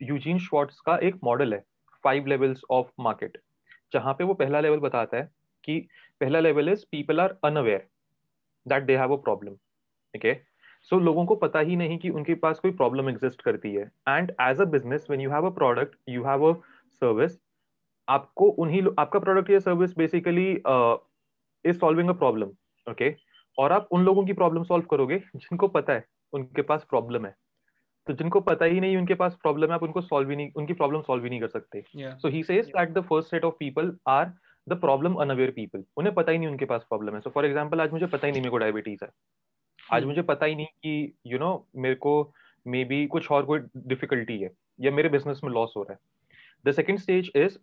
Eugene Schwartz का एक model है फाइव लेवल्स ऑफ़ मार्केट जहाँ पे वो पहला लेवल बताता है कि पहला level is people are unaware that they have a problem okay so लोगों को पता ही नहीं कि उनके पास कोई प्रॉब्लम एग्जिस्ट करती है। And as a business when you have a product you have a service आपको उन्हीं आपका प्रोडक्ट या service basically is solving a problem okay और आप उन लोगों की प्रॉब्लम सॉल्व करोगे जिनको पता है उनके पास प्रॉब्लम है। तो जिनको पता ही नहीं उनके पास प्रॉब्लम है आप उनको सॉल्व ही नहीं उनकी प्रॉब्लम सॉल्व ही नहीं कर सकते। So he says that the first set of people are the problem unaware people उन्हें पता ही नहीं उनके पास प्रॉब्लम है। सो फॉर एग्ज़ाम्पल आज मुझे पता ही नहीं मेरे को डायबिटीज़ है। आज hmm. मुझे पता ही नहीं कि यू you नो know, मेरे को मे बी कुछ और कोई डिफिकल्टी है या मेरे बिज़नेस में लॉस हो रहा है। The second stage is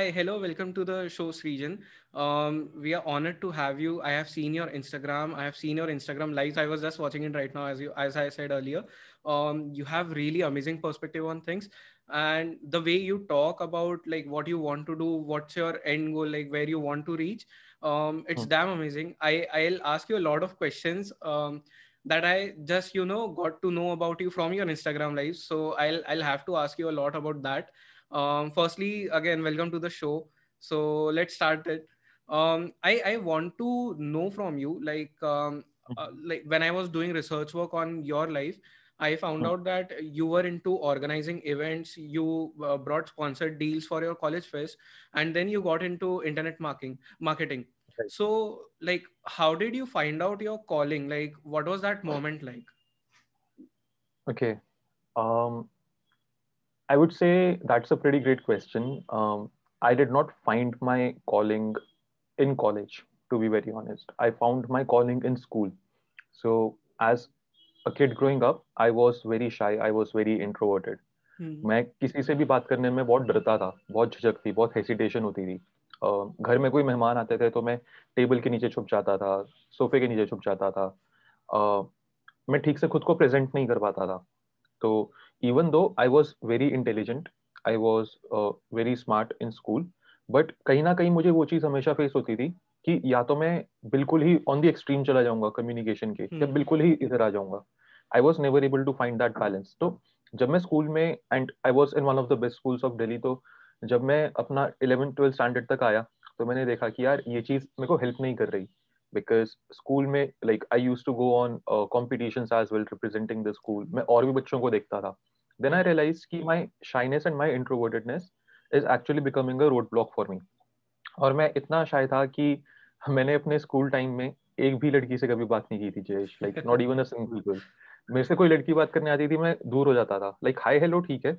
Hi, hello, welcome to the show, Srijan. Um, we are honored to have you. I have seen your Instagram. I have seen your Instagram lives. I was just watching it right now, as you, as I said earlier. Um, you have really amazing perspective on things, and the way you talk about like what you want to do, what's your end goal, like where you want to reach. Um, it's hmm. damn amazing. I I'll ask you a lot of questions. Um, that I just you know got to know about you from your Instagram lives. So I'll I'll have to ask you a lot about that. Um, firstly, again, welcome to the show. So let's start it. Um, I I want to know from you, like um, uh, like when I was doing research work on your life, I found out that you were into organizing events. You uh, brought sponsored deals for your college fest, and then you got into internet marketing. Marketing. Right. So, like, how did you find out your calling? Like, what was that moment like? Okay. Um, I would say that's a pretty great question. Um, I did not find my calling in college, to be very honest. I found my calling in school. So, as a kid growing up, I was very shy. I was very introverted. Hmm. मैं किसी से भी बात करने में बहुत डरता था बहुत झिझक थी बहुत हेसिटेशन होती थी uh, घर में कोई मेहमान आते थे तो मैं टेबल के नीचे छुप जाता था सोफे के नीचे छुप जाता था uh, मैं ठीक से खुद को प्रेजेंट नहीं कर पाता था तो even though I was very intelligent, I was uh, very smart in school, but कहीं ना कहीं मुझे वो चीज़ हमेशा फेस होती थी कि या तो मैं बिल्कुल ही ऑन द एक्सट्रीम चला जाऊँगा कम्युनिकेशन के या बिल्कुल ही इधर आ जाऊँगा। I was never able to find that balance तो जब मैं स्कूल में and I was in one of the best schools of Delhi तो जब मैं अपना इलेवन ट्वेल्थ स्टैंडर्ड तक आया तो मैंने देखा कि यार ये चीज़ मेरे को हेल्प नहीं कर रही। बिकॉज़ स्कूल में like I use to go on competition as well representing the school मैं और भी बच्चों को देखता था। Then I realized कि my shyness and my introvertedness is actually becoming a roadblock for me. और मैं इतना शाय था कि मैंने अपने स्कूल टाइम में एक भी लड़की से कभी बात नहीं की थी Jayesh. Like not even a single girl मेरे से कोई लड़की बात करने आती थी मैं दूर हो जाता था. लाइक हाय हेलो ठीक है.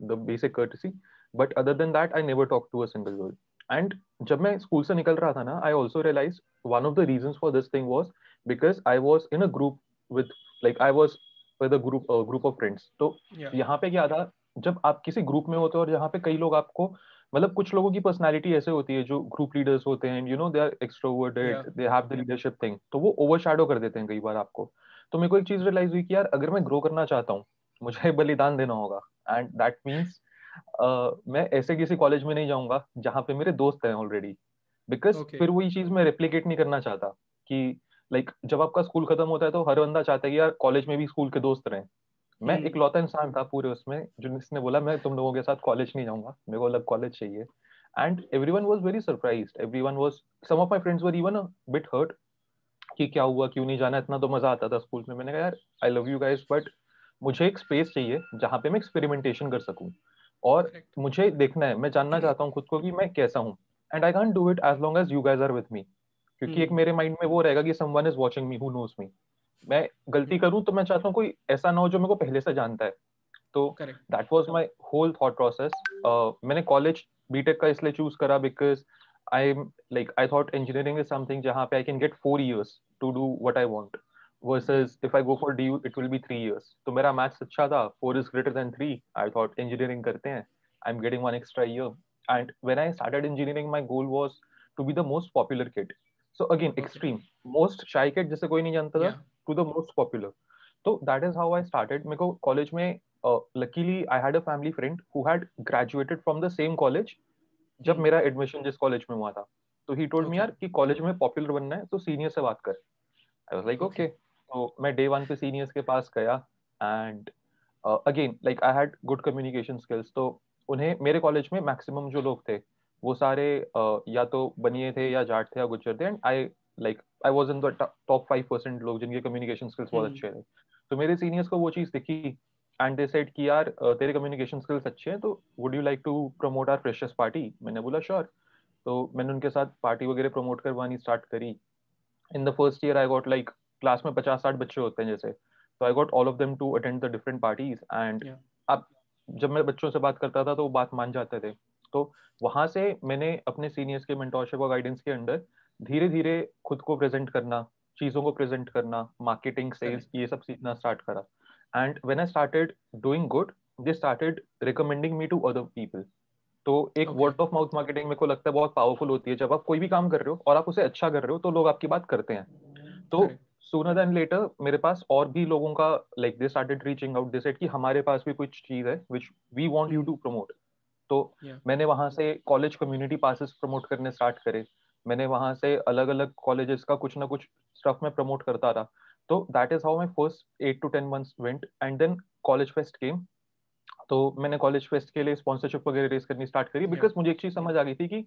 The basic courtesy but other than that I never talk to a single girl and जब मैं स्कूल से निकल रहा था ना I also realise one of the reason for this thing was because I was in a group with like I was with group group of friends तो यहाँ पे क्या था? जब आप किसी ग्रुप में होते हो और यहाँ पे कई लोग आपको मतलब कुछ लोगों की पर्सनालिटी ऐसे होती है जो ग्रुप लीडर्स होते हैं you know they are extroverted they have the leadership thing तो वो ओवरशैडो कर देते हैं कई बार आपको। तो मेरे को एक चीज़ रियलाइज़ हुई कि यार अगर मैं ग्रो करना चाहता हूँ मुझे बलिदान देना होगा। एंड दैट मीन्स मैं ऐसे किसी कॉलेज में नहीं जाऊँगा जहाँ पे मेरे दोस्त हैं ऑलरेडी बिकॉज़ okay. फिर वही चीज़ मैं रेप्लीकेट नहीं करना चाहता कि लाइक like, जब आपका स्कूल खत्म होता है तो हर बंदा चाहता है कि यार कॉलेज में भी स्कूल के दोस्त रहे। मैं एक लौता इंसान था पूरे उसमें जो जिसने बोला मैं तुम लोगों के साथ कॉलेज नहीं जाऊँगा। मेरे को अलग कॉलेज चाहिए। And everyone was very surprised everyone was some of my friends were even bit hurt कि क्या हुआ क्यों नहीं जाना? इतना तो मज़ा आता था स्कूल में। मैंने कहा यार I love you guys but मुझे एक स्पेस चाहिए जहाँ पे मैं एक्सपेरिमेंटेशन कर सकूँ। और मुझे देखना है। मैं जानना चाहता हूँ खुद को कि मैं कैसा हूँ। And I can do it as long as you guys are with me क्योंकि एक हम्म। मेरे माइंड में वो रहेगा कि someone is watching me who knows me मैं गलती हम्म। करूँ तो मैं चाहता हूँ कोई ऐसा ना हो जो मेरे को पहले से जानता है। तो that was my whole thought process मैंने कॉलेज बीटेक का इसलिए चूज़ करा because I am like I thought engineering is something जहाँ पे I can get four years to do what I want versus if I go for DU it will be three years तो मेरा maths अच्छा था four is greater than three I thought engineering करते हैं। I am getting one extra year and when I started engineering my goal was to be the most popular kid so again extreme most shy kid जिसे कोई नहीं जानता था to the most popular तो that is how I started मेरे को college में luckily I had a family friend who had graduated from the same college जब hmm. मेरा एडमिशन जिस कॉलेज में हुआ था। तो ही टोल्ड मी यार कि कॉलेज में पॉपुलर बनना है तो सीनियर से बात कर. आई वाज लाइक ओके तो मैं डे वन पे सीनियर्स के पास गया and again like I had good communication skills तो उन्हें मेरे कॉलेज में मैक्सिमम जो लोग थे वो सारे uh, या तो बनिए थे या जाट थे या गुजर थे and I like I was in the top five percent लोग जिनके कम्युनिकेशन स्किल्स बहुत hmm. अच्छे थे। तो मेरे सीनियर्स को वो चीज़ दिखी एंड दे सेड कि यार तेरे कम्युनिकेशन स्किल्स अच्छे हैं तो would you like to promote our freshers party मैंने बोला श्योर तो मैंने उनके साथ पार्टी वगैरह प्रमोट करवानी स्टार्ट करी। In the first year I got like class में पचास साठ बच्चे होते हैं जैसे। तो I got all of them to attend the different parties and अब जब मैं बच्चों से बात करता था तो वो बात मान जाते थे। तो वहाँ से मैंने अपने सीनियर्स के मेंटोरशिप और गाइडेंस के अंडर धीरे धीरे खुद को प्रेजेंट करना चीज़ों को प्रेजेंट करना मार्केटिंग सेल्स ये सब सीखना स्टार्ट करा। And when I started doing good they started recommending me to other people तो एक वर्ड ऑफ़ माउथ मार्केटिंग मेरे को लगता है बहुत पावरफुल होती है। जब आप कोई भी काम कर रहे हो और आप उसे अच्छा कर रहे हो तो लोग आपकी बात करते हैं। तो सूनर देन लेटर मेरे पास और भी लोगों का like they started reaching out they said कि हमारे पास भी कुछ चीज़ है which we want you to promote तो yeah. मैंने वहाँ से कॉलेज कम्युनिटी पासेस प्रमोट करने स्टार्ट करे। मैंने वहाँ से अलग अलग कॉलेजेस का कुछ ना कुछ स्टफ़ में प्रमोट करता रहा। तो that is how my first eight to ten months went and then college fest came तो मैंने कॉलेज फेस्ट के लिए स्पॉन्सरशिप वगैरह रेस करनी स्टार्ट करी बिकॉज़ yeah. मुझे एक चीज़ समझ आ गई थी कि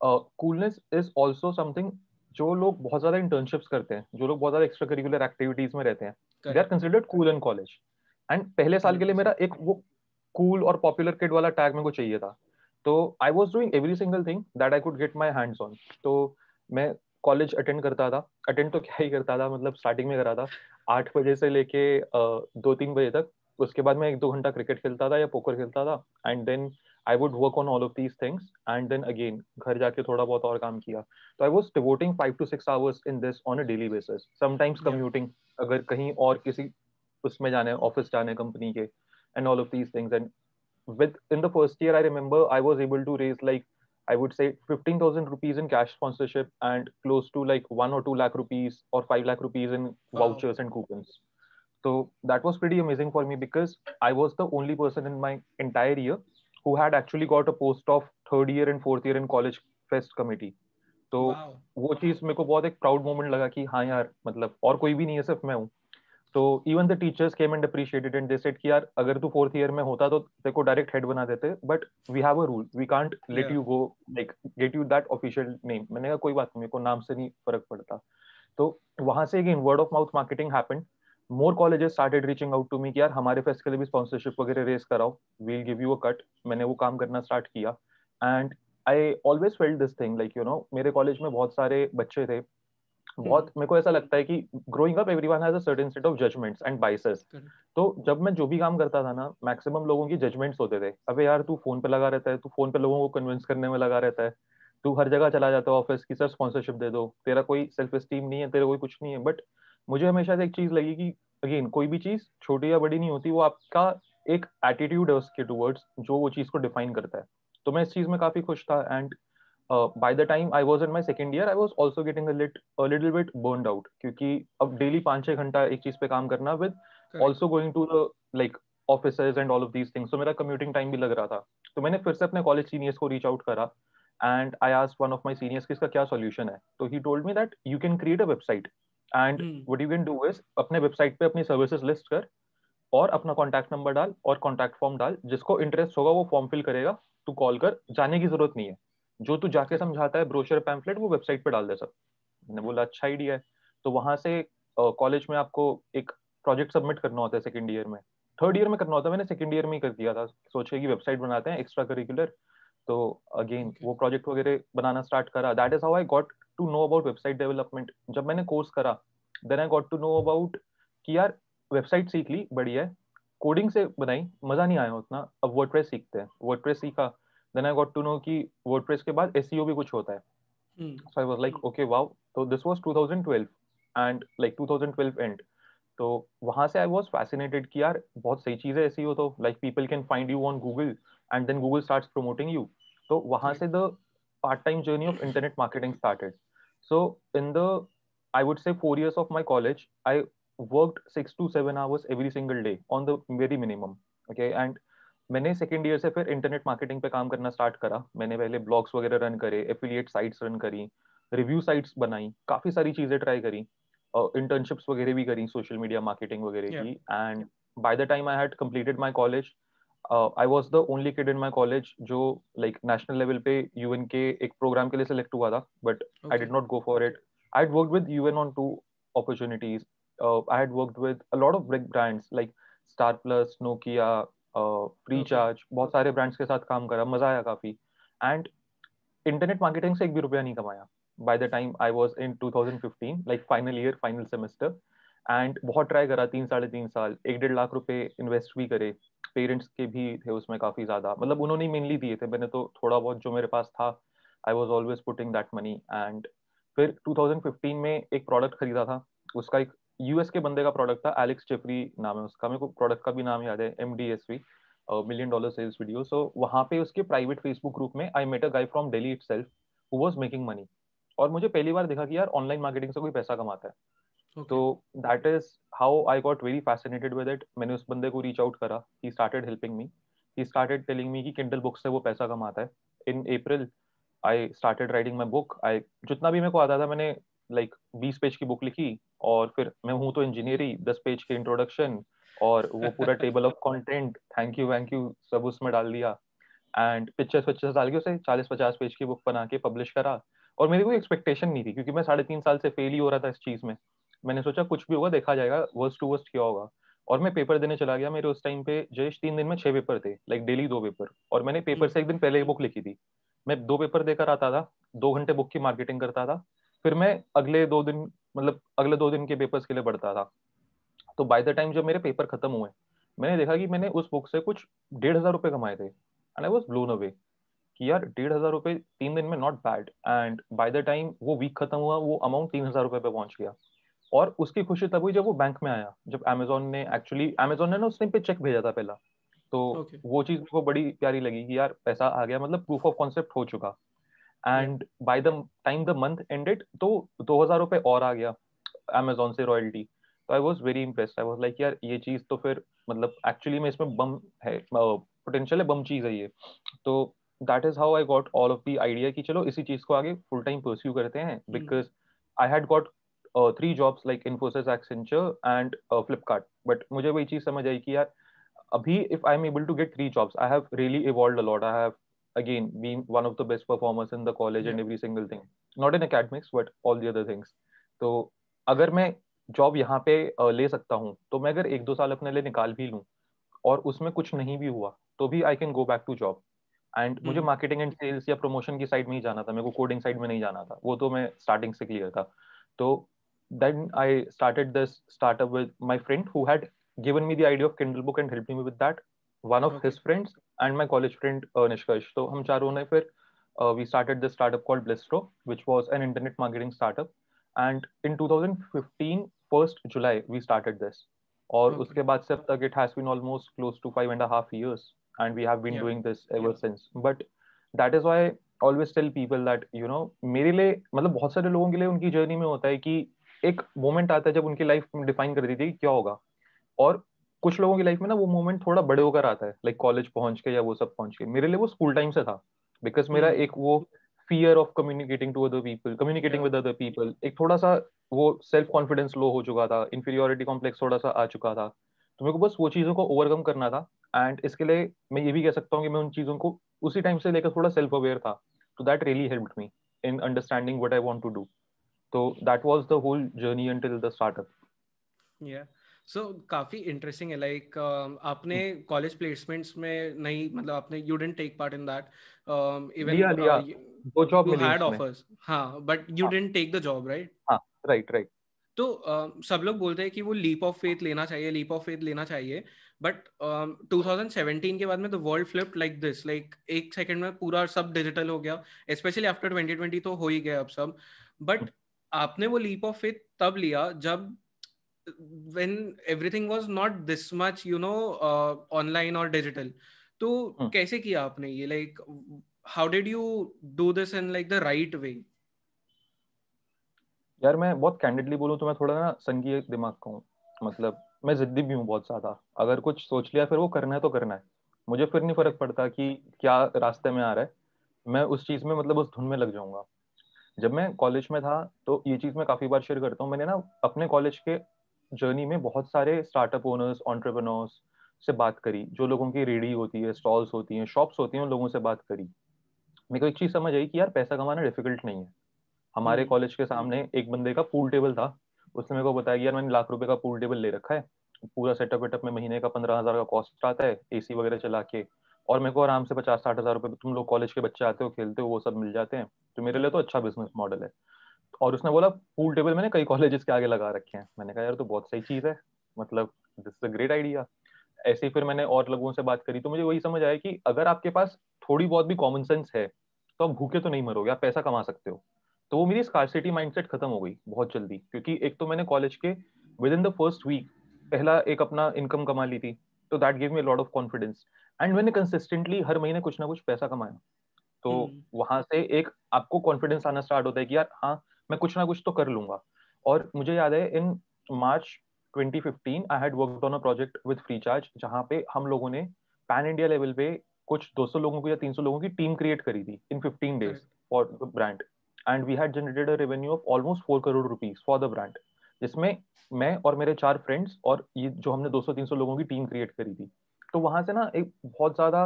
कूलनेस इज़ ऑल्सो समथिंग जो लोग बहुत ज़्यादा इंटर्नशिप्स करते हैं जो लोग बहुत ज़्यादा एक्स्ट्रा करिकुलर एक्टिविटीज़ में रहते हैं। They are considered cool in college and पहले साल के लिए मेरा एक वो कूल और पॉपुलर किड वाला टैग मेरे को चाहिए था। तो I was doing every single thing that I could get my hands on तो मैं कॉलेज अटेंड करता था। अटेंड तो क्या ही करता था मतलब स्टार्टिंग में करा था। आठ बजे से लेके दो तीन बजे तक। उसके बाद मैं एक दो घंटा क्रिकेट खेलता था या पोकर खेलता था। And then I would work on all of these things and then again घर जाके थोड़ा बहुत और काम किया। तो I was devoting five to six hours in this on a daily basis sometimes commuting अगर कहीं और किसी उसमें जाने ऑफ़िस जाने कंपनी के And all of these things and with in the first year i remember i was able to raise like I would say 15,000 rupees in cash sponsorship and close to like one or two lakh rupees or five lakh rupees in vouchers wow. and coupons. So that was pretty amazing for me because I was the only person in my entire year who had actually got a post of third year and fourth year in college fest committee. तो wow. वो चीज मेरे को बहुत एक proud moment लगा कि हाँ यार मतलब और कोई भी नहीं है सिर्फ मैं हूँ तो even the teachers came and appreciated and they said कि यार अगर तू फोर्थ ईयर में होता तो तेरे को डायरेक्ट हेड बना देते but we have a rule we can't let you go like get you that official name मैंने कहा कोई बात नहीं मेरे को नाम से नहीं फ़र्क पड़ता. तो वहाँ से again word of mouth marketing happened more colleges started reaching out to me कि यार हमारे फेस्ट के लिए भी स्पॉन्सरशिप वगैरह रेस कराओ we'll give you a cut मैंने वो काम करना स्टार्ट किया. And I always felt this thing like you know मेरे कॉलेज में बहुत सारे बच्चे थे बहुत मेरे को ऐसा लगता है कि growing up everyone has a certain set of judgements and biases तो जब मैं जो भी काम करता था ना मैक्सिमम लोगों की जजमेंट्स होते थे। अबे यार तू फ़ोन पे लगा रहता है तू फ़ोन पे लोगों को कन्विंस करने में लगा रहता है। तू हर जगह चला जाता है ऑफ़िस की सर स्पॉन्सरशिप दे दो। तेरा कोई सेल्फ स्टीम नहीं है तेरा कोई कुछ नहीं है। बट मुझे हमेशा से एक चीज़ लगी कि अगेन कोई भी चीज़ छोटी या बड़ी नहीं होती वो आपका एक एटीट्यूड है उसके टूवर्ड्स जो वो चीज़ को डिफाइन करता है। तो मैं इस चीज़ में काफ़ी खुश था and uh, by the time I was in my second year, I was also getting a lit a little bit burned out क्योंकि अब डेली पाँच छह घंटा एक चीज़ पे काम करना with also going to the like offices and all of these things. So मेरा commuting time भी लग रहा था. तो मैंने फिर से अपने college seniors को reach out करा and I asked one of my seniors कि इसका क्या solution है. तो he told me that you can create a website and hmm. what you can do is अपने website पे अपनी services list कर और अपना कॉन्टैक्ट नंबर डाल और कॉन्टैक्ट फॉर्म डाल जिसको इंटरेस्ट होगा वो फॉर्म फिल करेगा तू कॉल कर जाने की ज़रूरत नहीं है जो तू जाके समझाता है ब्रोशर पैम्फलेट वो वेबसाइट पे डाल दे सब। मैंने बोला अच्छा आइडिया है। तो वहाँ से कॉलेज में आपको एक प्रोजेक्ट सबमिट करना होता है सेकेंड ईयर में। थर्ड ईयर में करना होता है, मैंने सेकेंड ईयर में ही कर दिया था। सोचे कि वेबसाइट बनाते हैं एक्स्ट्रा करिकुलर तो अगेन वो प्रोजेक्ट वगैरह बनाना स्टार्ट करा। That is how I got to know about website development जब मैंने कोर्स करा then I got to know about कि यार वेबसाइट सीख ली, बढ़िया है। कोडिंग से बनाई, मज़ा नहीं आया उतना। अब वर्डप्रेस सीखते हैं। वर्डप्रेस सीखा then i got to know कि wordpress के बाद seo भी कुछ होता है। So i was like okay wow so this was 2012 and like 2012 end. तो वहाँ से आई वॉज़ फैसिनेटेड कि यार बहुत सही चीज़ है ऐसी हो तो। Like people can find you on Google and then Google start promoting you तो वहाँ से the part time journey of internet marketing started so in the I would say four years of my college I worked six to seven hours every single day on the very minimum okay? And मैंने second year से फिर internet marketing पे काम करना start करा। मैंने पहले blogs वगैरह रन करे एफिलिएट साइट्स रन करी रिव्यू साइट्स बनाई काफ़ी सारी चीज़ें ट्राई करी इंटर्नशिप्स वगैरह भी करी सोशल मीडिया मार्केटिंग वगैरह की। And by the time I had completed my college I was the only kid in my college जो लाइक नेशनल लेवल पे यूएन के एक प्रोग्राम के लिए सिलेक्ट हुआ था but I did not go for it I had worked with UN on two opportunities. Uh, i had worked with a lot of big brands like star plus nokia okay. charge बहुत सारे brands के साथ काम करा मज़ा आया काफ़ी। And internet marketing से एक भी रुपया नहीं कमाया। By the time I was in 2015 like final year final semester and बहुत ट्राई करा तीन साढ़े तीन साल एक डेढ़ लाख रुपए इन्वेस्ट भी करे। पेरेंट्स के भी थे उसमें काफ़ी ज़्यादा। मतलब उन्होंने मेनली दिए थे। मैंने तो थोड़ा बहुत जो मेरे पास था I was always putting that money and फिर 2015 में एक प्रोडक्ट खरीदा था। उसका एक यूएस के बंदे का प्रोडक्ट था एलेक्स जेफरी नाम है उसका। मेरे को प्रोडक्ट का भी नाम याद है M D S V million dollar sales video so वहाँ पे उसके प्राइवेट फेसबुक ग्रुप में I met a guy from Delhi itself who was making money और मुझे पहली बार देखा कि यार ऑनलाइन मार्केटिंग से कोई पैसा कमाता है। Okay. तो that is how I got very fascinated with it मैंने उस बंदे को रीच आउट करा। He started helping me he started telling me कि किंडल बुक से वो पैसा कमाता है। In April I started writing my book I जितना भी मेरे को आता था मैंने लाइक like, बीस पेज की बुक लिखी। और फिर मैं हूँ तो इंजीनियर ही दस पेज के इंट्रोडक्शन और वो पूरा table of content thank you thank you सब उसमें डाल दिया। एंड पिक्चर्स पिक्चर्स डाल के उसे चालीस पचास पेज की बुक बना के पब्लिश करा। और मेरी कोई एक्सपेक्टेशन नहीं थी क्योंकि मैं साढ़े तीन साल से फेल ही हो रहा था इस चीज़ में। मैंने सोचा कुछ भी होगा देखा जाएगा वर्स्ट टू वर्स्ट क्या होगा। और मैं पेपर देने चला गया मेरे उस टाइम पे जयेश तीन दिन में छह पेपर थे लाइक डेली दो पेपर और मैंने पेपर से एक दिन पहले बुक लिखी थी। मैं दो पेपर देकर आता था दो घंटे बुक की मार्केटिंग करता था। फिर मैं अगले दो दिन मतलब अगले दो दिन के पेपर्स के लिए बढ़ता था। तो बाय द टाइम जब मेरे पेपर खत्म हुए मैंने देखा कि मैंने उस बुक से कुछ डेढ़ हज़ार रुपए कमाए थे। And I was blown away कि यार डेढ़ हज़ार रुपए तीन दिन में not bad and by the time वो वीक खत्म हुआ वो अमाउंट तीन हज़ार रुपए पे पहुँच गया। और उसकी खुशी तब हुई जब वो बैंक में आया जब अमेजोन ने एक्चुअली अमेजोन ने ना उस टाइम पे चेक भेजा था पहला। तो okay. वो चीज़ को बड़ी प्यारी लगी कि यार पैसा आ गया मतलब प्रूफ ऑफ़ कॉन्सेप्ट हो चुका। And by the time the month ended तो दो हज़ार रुपए और आ गया अमेजोन से रॉयल्टी तो I was very impressed I was like यार ये चीज़ तो फिर मतलब एक्चुअली में इसमें बम है पोटेंशियल है बम चीज़ है ये. तो that is how I got all of the idea कि चलो इसी चीज़ को आगे फुल टाइम परस्यू करते हैं because I had got three jobs like Infosys Accenture and Flipkart but मुझे वही चीज़ समझ आई कि यार अभी if I am able to get three jobs I really evolved a lot. I have again been one of the best performers in the college yeah. and every single thing. Not in academics, but all the other things. तो अगर मैं job यहाँ पे ले सकता हूँ तो मैं अगर एक दो साल अपने लिए निकाल भी लूँ और उसमें कुछ नहीं भी हुआ तो भी I can go back to job and मुझे मार्केटिंग एंड सेल्स या प्रमोशन की साइड में ही जाना था मेरे को कोडिंग साइड में नहीं जाना था वो तो मैं स्टार्टिंग से क्लियर था तो then I started this startup with my friend who had given me the idea of Kindle book and helped me with that. One of his friends and my college friend Nishkarsh तो हम चारों ने फिर we started this startup called Blestro which was an internet marketing startup and in 2015 first July we started this और उसके बाद से अब तक it has been almost close to five and half years and we have been doing this ever since but that is why always tell people that you know मेरे लिए मतलब बहुत सारे लोगों के लिए उनकी जर्नी में होता है कि एक मोमेंट आता है जब उनकी लाइफ डिफाइन कर देती थी क्या होगा। और कुछ लोगों की लाइफ में ना वो मोमेंट थोड़ा बड़े होकर आता है लाइक कॉलेज पहुँच के या वो सब पहुँच के। मेरे लिए वो स्कूल टाइम से था बिकॉज़ मेरा hmm. एक वो fear of communicating to other people communicating with other people एक थोड़ा सा वो सेल्फ कॉन्फिडेंस लो हो चुका था इन्फीरियोरिटी कॉम्प्लेक्स थोड़ा सा आ चुका था। तो मेरे को बस वो चीज़ों को ओवरकम करना था एंड इसके लिए मैं ये भी कह सकता हूँ कि मैं उन चीज़ों को उसी टाइम से लेकर थोड़ा सेल्फ अवेयर था। तो that really help me in understanding what I want to do तो that was the whole journey until the startup so so, काफ़ी इंटरेस्टिंग है लाइक like, uh, आपने कॉलेज प्लेसमेंट्स में नहीं मतलब आपने you didn't take part in that even लिया लिया। वो जॉब मिली हैड ऑफर्स हाँ but you didn't take the job right हाँ राइट राइट तो uh, सब लोग बोलते हैं कि वो लीप ऑफ़ फेथ लेना चाहिए लीप ऑफ़ फेथ लेना चाहिए। बट uh, 2017 के बाद में the world flipped like this like एक सेकंड में पूरा सब डिजिटल हो गया। स्पेशली आफ्टर 2020 तो हो ही गया अब सब। बट आपने वो लीप ऑफ़ फेथ तब लिया जब when everything was not this much you know uh, online or digital तो hmm. कैसे किया आपने ये? Like how did you do this in like the right way यार मैं बहुत कैंडिडली बोलूँ तो मैं थोड़ा ना संगीत दिमाग का हूँ। मतलब मैं जिद्दी भी हूँ बहुत ज़्यादा। अगर कुछ सोच लिया फिर वो करना है तो करना है। मुझे फिर नहीं फ़र्क पड़ता कि क्या रास्ते में आ रहा है। मैं उस चीज़ में मतलब उस धुन में लग जाऊँगा। जब मैं कॉलेज में था तो ये चीज़ मैं काफ़ी बार शेयर करता हूँ। मैंने ना अपने कॉलेज के जर्नी में बहुत सारे स्टार्टअप ओनर्स ऑन्टरप्रनोर्स से बात करी जो लोगों की रेडी होती है स्टॉल्स होती हैं शॉप्स होती हैं उन लोगों से बात करी। मेरे को एक चीज़ समझ आई कि यार पैसा कमाना डिफ़िकल्ट नहीं है। हमारे कॉलेज हम्म। के सामने एक बंदे का पूल टेबल था उसने मेरे को बताया कि यार मैंने लाख रुपए का पूल टेबल ले रखा है पूरा सेटअप वेटअप में महीने का पंद्रह हज़ार का कॉस्ट आता है एसी वगैरह चला के और मेरे को आराम से पचास साठ हज़ार रुपए तुम लोग कॉलेज के बच्चे आते हो खेलते हो वो सब मिल जाते हैं तो मेरे लिए तो अच्छा बिज़नेस मॉडल है। और उसने बोला पूल टेबल मैंने कई कॉलेजेस के आगे लगा रखे हैं. मैंने कहा यार तो बहुत सही चीज़ है। मतलब this is a great idea ऐसे ही फिर मैंने और लोगों से बात करी तो मुझे वही समझ आया कि अगर आपके पास थोड़ी बहुत भी कॉमन सेंस है तो आप भूखे तो नहीं मरोगे आप पैसा कमा सकते हो। तो वो मेरी स्कारसिटी माइंडसेट खत्म हो गई बहुत जल्दी क्योंकि एक तो मैंने कॉलेज के within the first week पहला एक अपना इनकम कमा ली थी तो that give me lot of confidence and मैंने कंसिस्टेंटली हर महीने कुछ ना कुछ पैसा कमाया। तो hmm. वहाँ से एक आपको कॉन्फिडेंस आना स्टार्ट होता है कि यार हाँ मैं कुछ ना कुछ तो कर लूँगा। और मुझे याद है in March 2015 I had worked on a project with FreeCharge जहाँ पे हम लोगों ने पैन इंडिया लेवल पे कुछ 200 लोगों की या 300 लोगों की टीम क्रिएट करी थी in 15 days for the brand and we had generated a revenue of almost four crore rupees for the brand जिसमें मैं और मेरे चार फ्रेंड्स और ये जो हमने 200-300 लोगों की टीम क्रिएट करी थी। तो वहाँ से ना एक बहुत ज़्यादा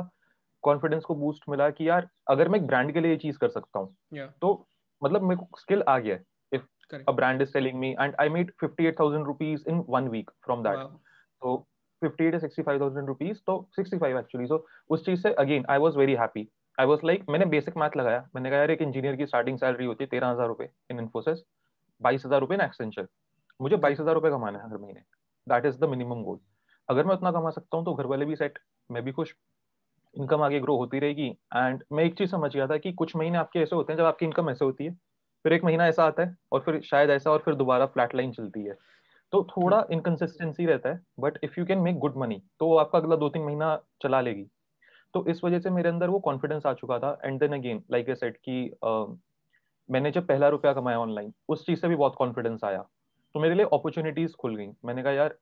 कॉन्फिडेंस को बूस्ट मिला कि यार अगर मैं एक ब्रांड के लिए ये चीज़ कर सकता हूँ yeah. तो मतलब मेरे को स्किल आ गया if a brand is selling me and I made 58000 rupees in one week from that तो 58 65000 रुपीस तो 65 एक्चुअली सो उस चीज़ से again I was very happy I was like मैंने बेसिक मैथ लगाया। मैंने कहा यार एक इंजीनियर की स्टार्टिंग सैलरी होती है तेरह हज़ार रुपए इन इन्फोसिस बाईस हज़ार रुपए इन एक्सेंचर मुझे बाईस हज़ार रुपए कमाना है हर महीने। That is the minimum goal अगर मैं उतना कमा सकता हूँ तो घर वाले भी सेट मैं भी खुश। इनकम आगे ग्रो होती रहेगी। एंड मैं एक चीज़ समझ गया था कि कुछ महीने आपके ऐसे होते हैं जब आपकी इनकम ऐसे होती है फिर एक महीना ऐसा आता है और फिर शायद ऐसा और फिर दोबारा फ्लैट लाइन चलती है। तो थोड़ा इनकन्सिस्टेंसी रहता है but if you can make good money तो वो आपका अगला दो तीन महीना चला लेगी। तो इस वजह से मेरे अंदर वो कॉन्फिडेंस आ चुका था। And then again like a set कि मैंने जब पहला रुपया कमाया ऑनलाइन उस चीज़ से भी बहुत कॉन्फिडेंस आया। तो मेरे लिए अपॉर्चुनिटीज़ खुल गई। मैंने कहा यार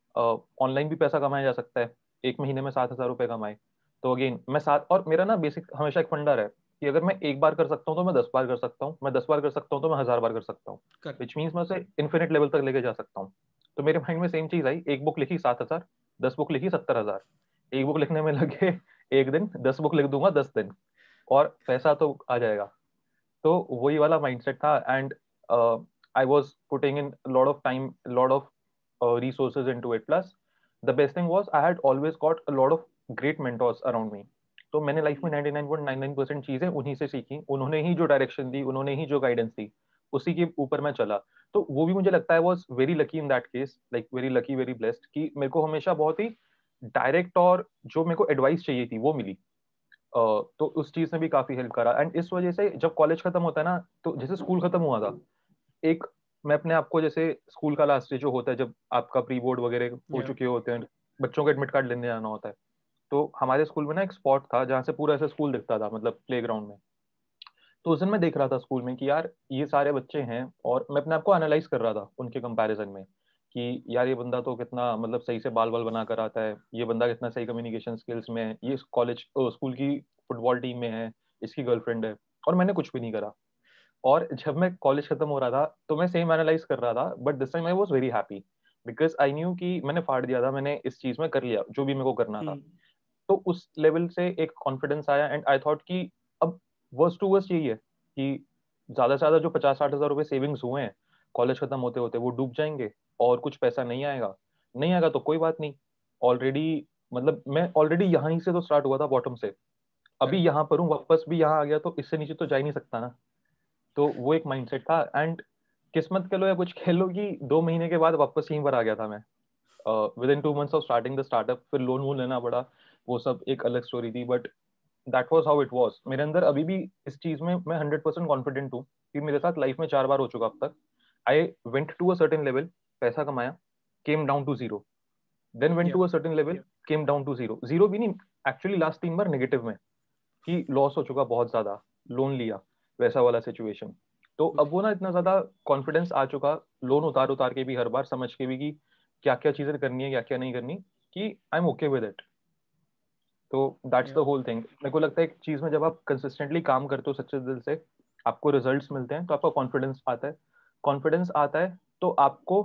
ऑनलाइन भी पैसा कमाया जा सकता है। एक महीने में सात हज़ार रुपए कमाए। तो अगेन मैं सात और मेरा ना बेसिक हमेशा एक फंडर है कि अगर मैं एक बार कर सकता हूँ तो मैं दस बार कर सकता हूँ मैं दस बार कर सकता हूँ तो मैं हज़ार बार कर सकता हूँ। विच मीन्स मैं उसे इन्फिनिट लेवल तक लेके जा सकता हूँ। तो मेरे माइंड में सेम चीज़ आई एक बुक लिखी सात हज़ार दस बुक लिखी सत्तर हज़ार। एक बुक लिखने में लगे एक दिन दस बुक लिख दूँगा दस दिन। और पैसा तो आ जाएगा। तो वही वाला माइंडसेट था and I was putting in a of time time, of resources into resources plus. Plus, the best thing was I had always got a lot of around me तो मैंने लाइफ में 99.99 परसेंट चीज़ें उन्हीं से सीखी उन्होंने ही जो डायरेक्शन दी उन्होंने ही जो गाइडेंस दी उसी के ऊपर मैं चला। तो वो भी मुझे लगता है was very lucky in that case like very lucky very blessed कि मेरे को हमेशा बहुत ही डायरेक्ट और जो मेरे को एडवाइस चाहिए थी वो मिली। uh, तो उस चीज़ ने भी काफ़ी हेल्प करा। एंड इस वजह से जब कॉलेज खत्म होता है ना तो जैसे स्कूल खत्म हुआ था एक मैं अपने आपको जैसे स्कूल का लास्ट डे जो होता है जब आपका प्री बोर्ड वगैरह हो चुके होते हैं बच्चों का एडमिट कार्ड लेने जाना होता है तो हमारे स्कूल में ना एक स्पॉट था जहाँ से पूरा ऐसा स्कूल दिखता था मतलब प्ले में। तो उस दिन मैं देख रहा था स्कूल में कि यार ये सारे बच्चे हैं और मैं अपने आप को एनालाइज कर रहा था उनके कंपैरिजन में कि यार ये बंदा तो कितना मतलब सही से बाल बाल बना कर आता है, ये बंदा कितना सही कम्युनिकेशन स्किल्स में है, ये कॉलेज स्कूल की फुटबॉल टीम में है, इसकी गर्लफ्रेंड है और मैंने कुछ भी नहीं करा। और जब मैं कॉलेज खत्म हो रहा था तो मैं सेम एनालाइज कर रहा था but this time I was very happy because I knew कि मैंने फाड़ दिया था, मैंने इस चीज़ में कर लिया, जो भी मेरे को करना था। हम्म। तो उस लेवल से एक कॉन्फिडेंस आया एंड आई थॉट कि अब वर्स टू वर्स यही है कि ज़्यादा से ज़्यादा जो पचास साठ हज़ार रुपए सेविंग्स हुए हैं कॉलेज खत्म होते होते वो डूब जाएँगे और कुछ पैसा नहीं आएगा। नहीं आएगा तो कोई बात नहीं। ऑलरेडी मतलब मैं ऑलरेडी यहाँ ही से तो स्टार्ट हुआ था बॉटम से। अभी यहाँ पर हूँ वापस भी यहाँ आ गया तो इससे नीचे तो जा ही नहीं सकता ना। तो वो एक माइंडसेट था एंड किस्मत कह लो या कुछ कह लो कि दो महीने के बाद वापस यहीं पर आ गया था मैं। Within two months of starting the startup फिर लोन वोन लेना पड़ा। वो सब एक अलग स्टोरी थी but that was how it was मेरे अंदर अभी भी इस चीज़ में मैं हंड्रेड परसेंट कॉन्फिडेंट हूँ कि मेरे साथ लाइफ में चार बार हो चुका अब तक। I went to a certain level पैसा कमाया came down to zero then went to a certain level came down to zero zero भी नहीं एक्चुअली लास्ट तीन बार नेगेटिव में कि लॉस हो चुका बहुत ज़्यादा लोन लिया वैसा वाला सिचुएशन तो अब वो ना इतना ज़्यादा कॉन्फिडेंस आ चुका लोन उतार उतार के भी हर बार समझ के भी कि क्या क्या चीज़ें करनी है क्या क्या नहीं करनी कि I am okay with it तो दैट्स द होल थिंग मेरे को लगता है एक चीज़ में जब आप कंसिस्टेंटली काम करते हो सच्चे दिल से आपको रिजल्ट्स मिलते हैं तो आपका कॉन्फिडेंस आता है। कॉन्फिडेंस आता है तो आपको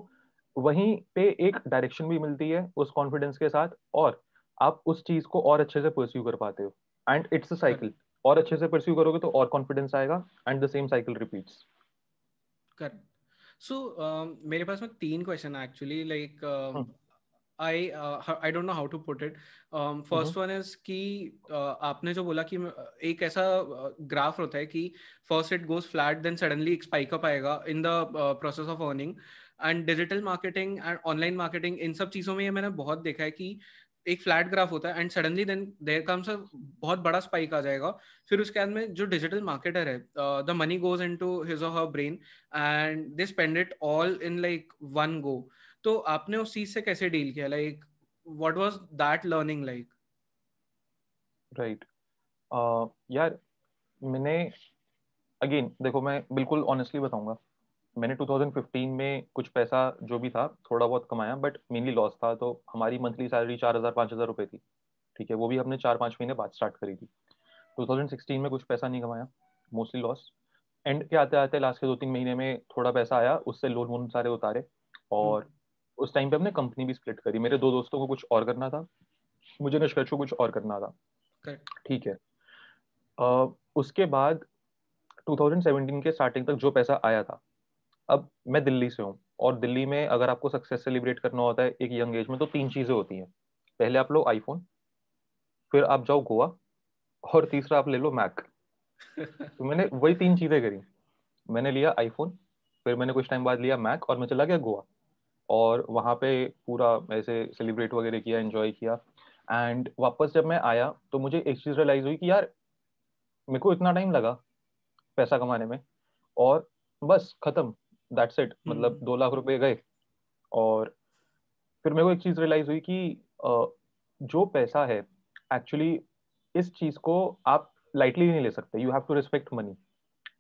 वहीं पे एक डायरेक्शन भी मिलती है उस कॉन्फिडेंस के साथ और आप उस चीज़ को और अच्छे से परस्यू कर पाते हो। एंड इट्स अ साइकिल और अच्छे से परस्यू करोगे तो और कॉन्फिडेंस आएगा and the same cycle repeats correct so मेरे पास में तीन question actually like I I don't know how to put it first one is कि uh, आपने जो बोला कि एक ऐसा ग्राफ uh, होता है कि first it goes flat then suddenly एक स्पाइक अप आएगा in the process of earning and digital marketing and online marketing in सब चीज़ों में ये मैंने बहुत देखा है कि एक फ्लैट ग्राफ होता है and suddenly then there comes a बहुत बड़ा स्पाइक आ जाएगा। फिर उसके बाद में जो डिजिटल मार्केटर है the money goes into his और हर brain and they spend it all in like one go तो आपने उस चीज़ से कैसे डील किया? Like what was that learning like right यार, मैंने अगेन देखो मैं बिल्कुल ऑनेस्टली बताऊँगा। मैंने 2015 में कुछ पैसा जो भी था, थोड़ा बहुत कमाया बट मेनली लॉस था तो हमारी मंथली सैलरी चार हज़ार, पाँच हज़ार रुपये थी। ठीक है, वो भी हमने चार पाँच महीने बाद स्टार्ट करी थी। 2016 में कुछ पैसा नहीं कमाया मोस्टली लॉस एंड के आते आते लास्ट के दो तीन महीने में थोड़ा पैसा आया, उससे लोन वोन सारे उतारे, और। उस टाइम पे हमने कंपनी भी स्प्लिट करी। मेरे दो दोस्तों को कुछ और करना था। मुझे निष्कर्ष को कुछ और करना था। ठीक okay. है। uh, उसके बाद 2017 के स्टार्टिंग तक जो पैसा आया था अब मैं दिल्ली से हूँ और दिल्ली में अगर आपको सक्सेस सेलिब्रेट करना होता है एक यंग एज में तो तीन चीज़ें होती हैं। पहले आप लो आईफोन फिर आप जाओ गोवा और तीसरा आप ले लो मैक तो मैंने वही तीन चीज़ें करी। मैंने लिया आईफोन फिर मैंने कुछ टाइम बाद लिया मैक और मैं चला गया गोवा। और वहाँ पे पूरा ऐसे सेलिब्रेट वगैरह किया एंजॉय किया। एंड वापस जब मैं आया तो मुझे एक चीज़ रियलाइज़ हुई कि यार मेरे को इतना टाइम लगा पैसा कमाने में। और बस खत्म। दैट्स इट मतलब हम्म। दो लाख रुपए गए। और फिर मेरे को एक चीज़ रियलाइज़ हुई कि जो पैसा है एक्चुअली इस चीज़ को आप लाइटली नहीं ले सकते। You have to respect money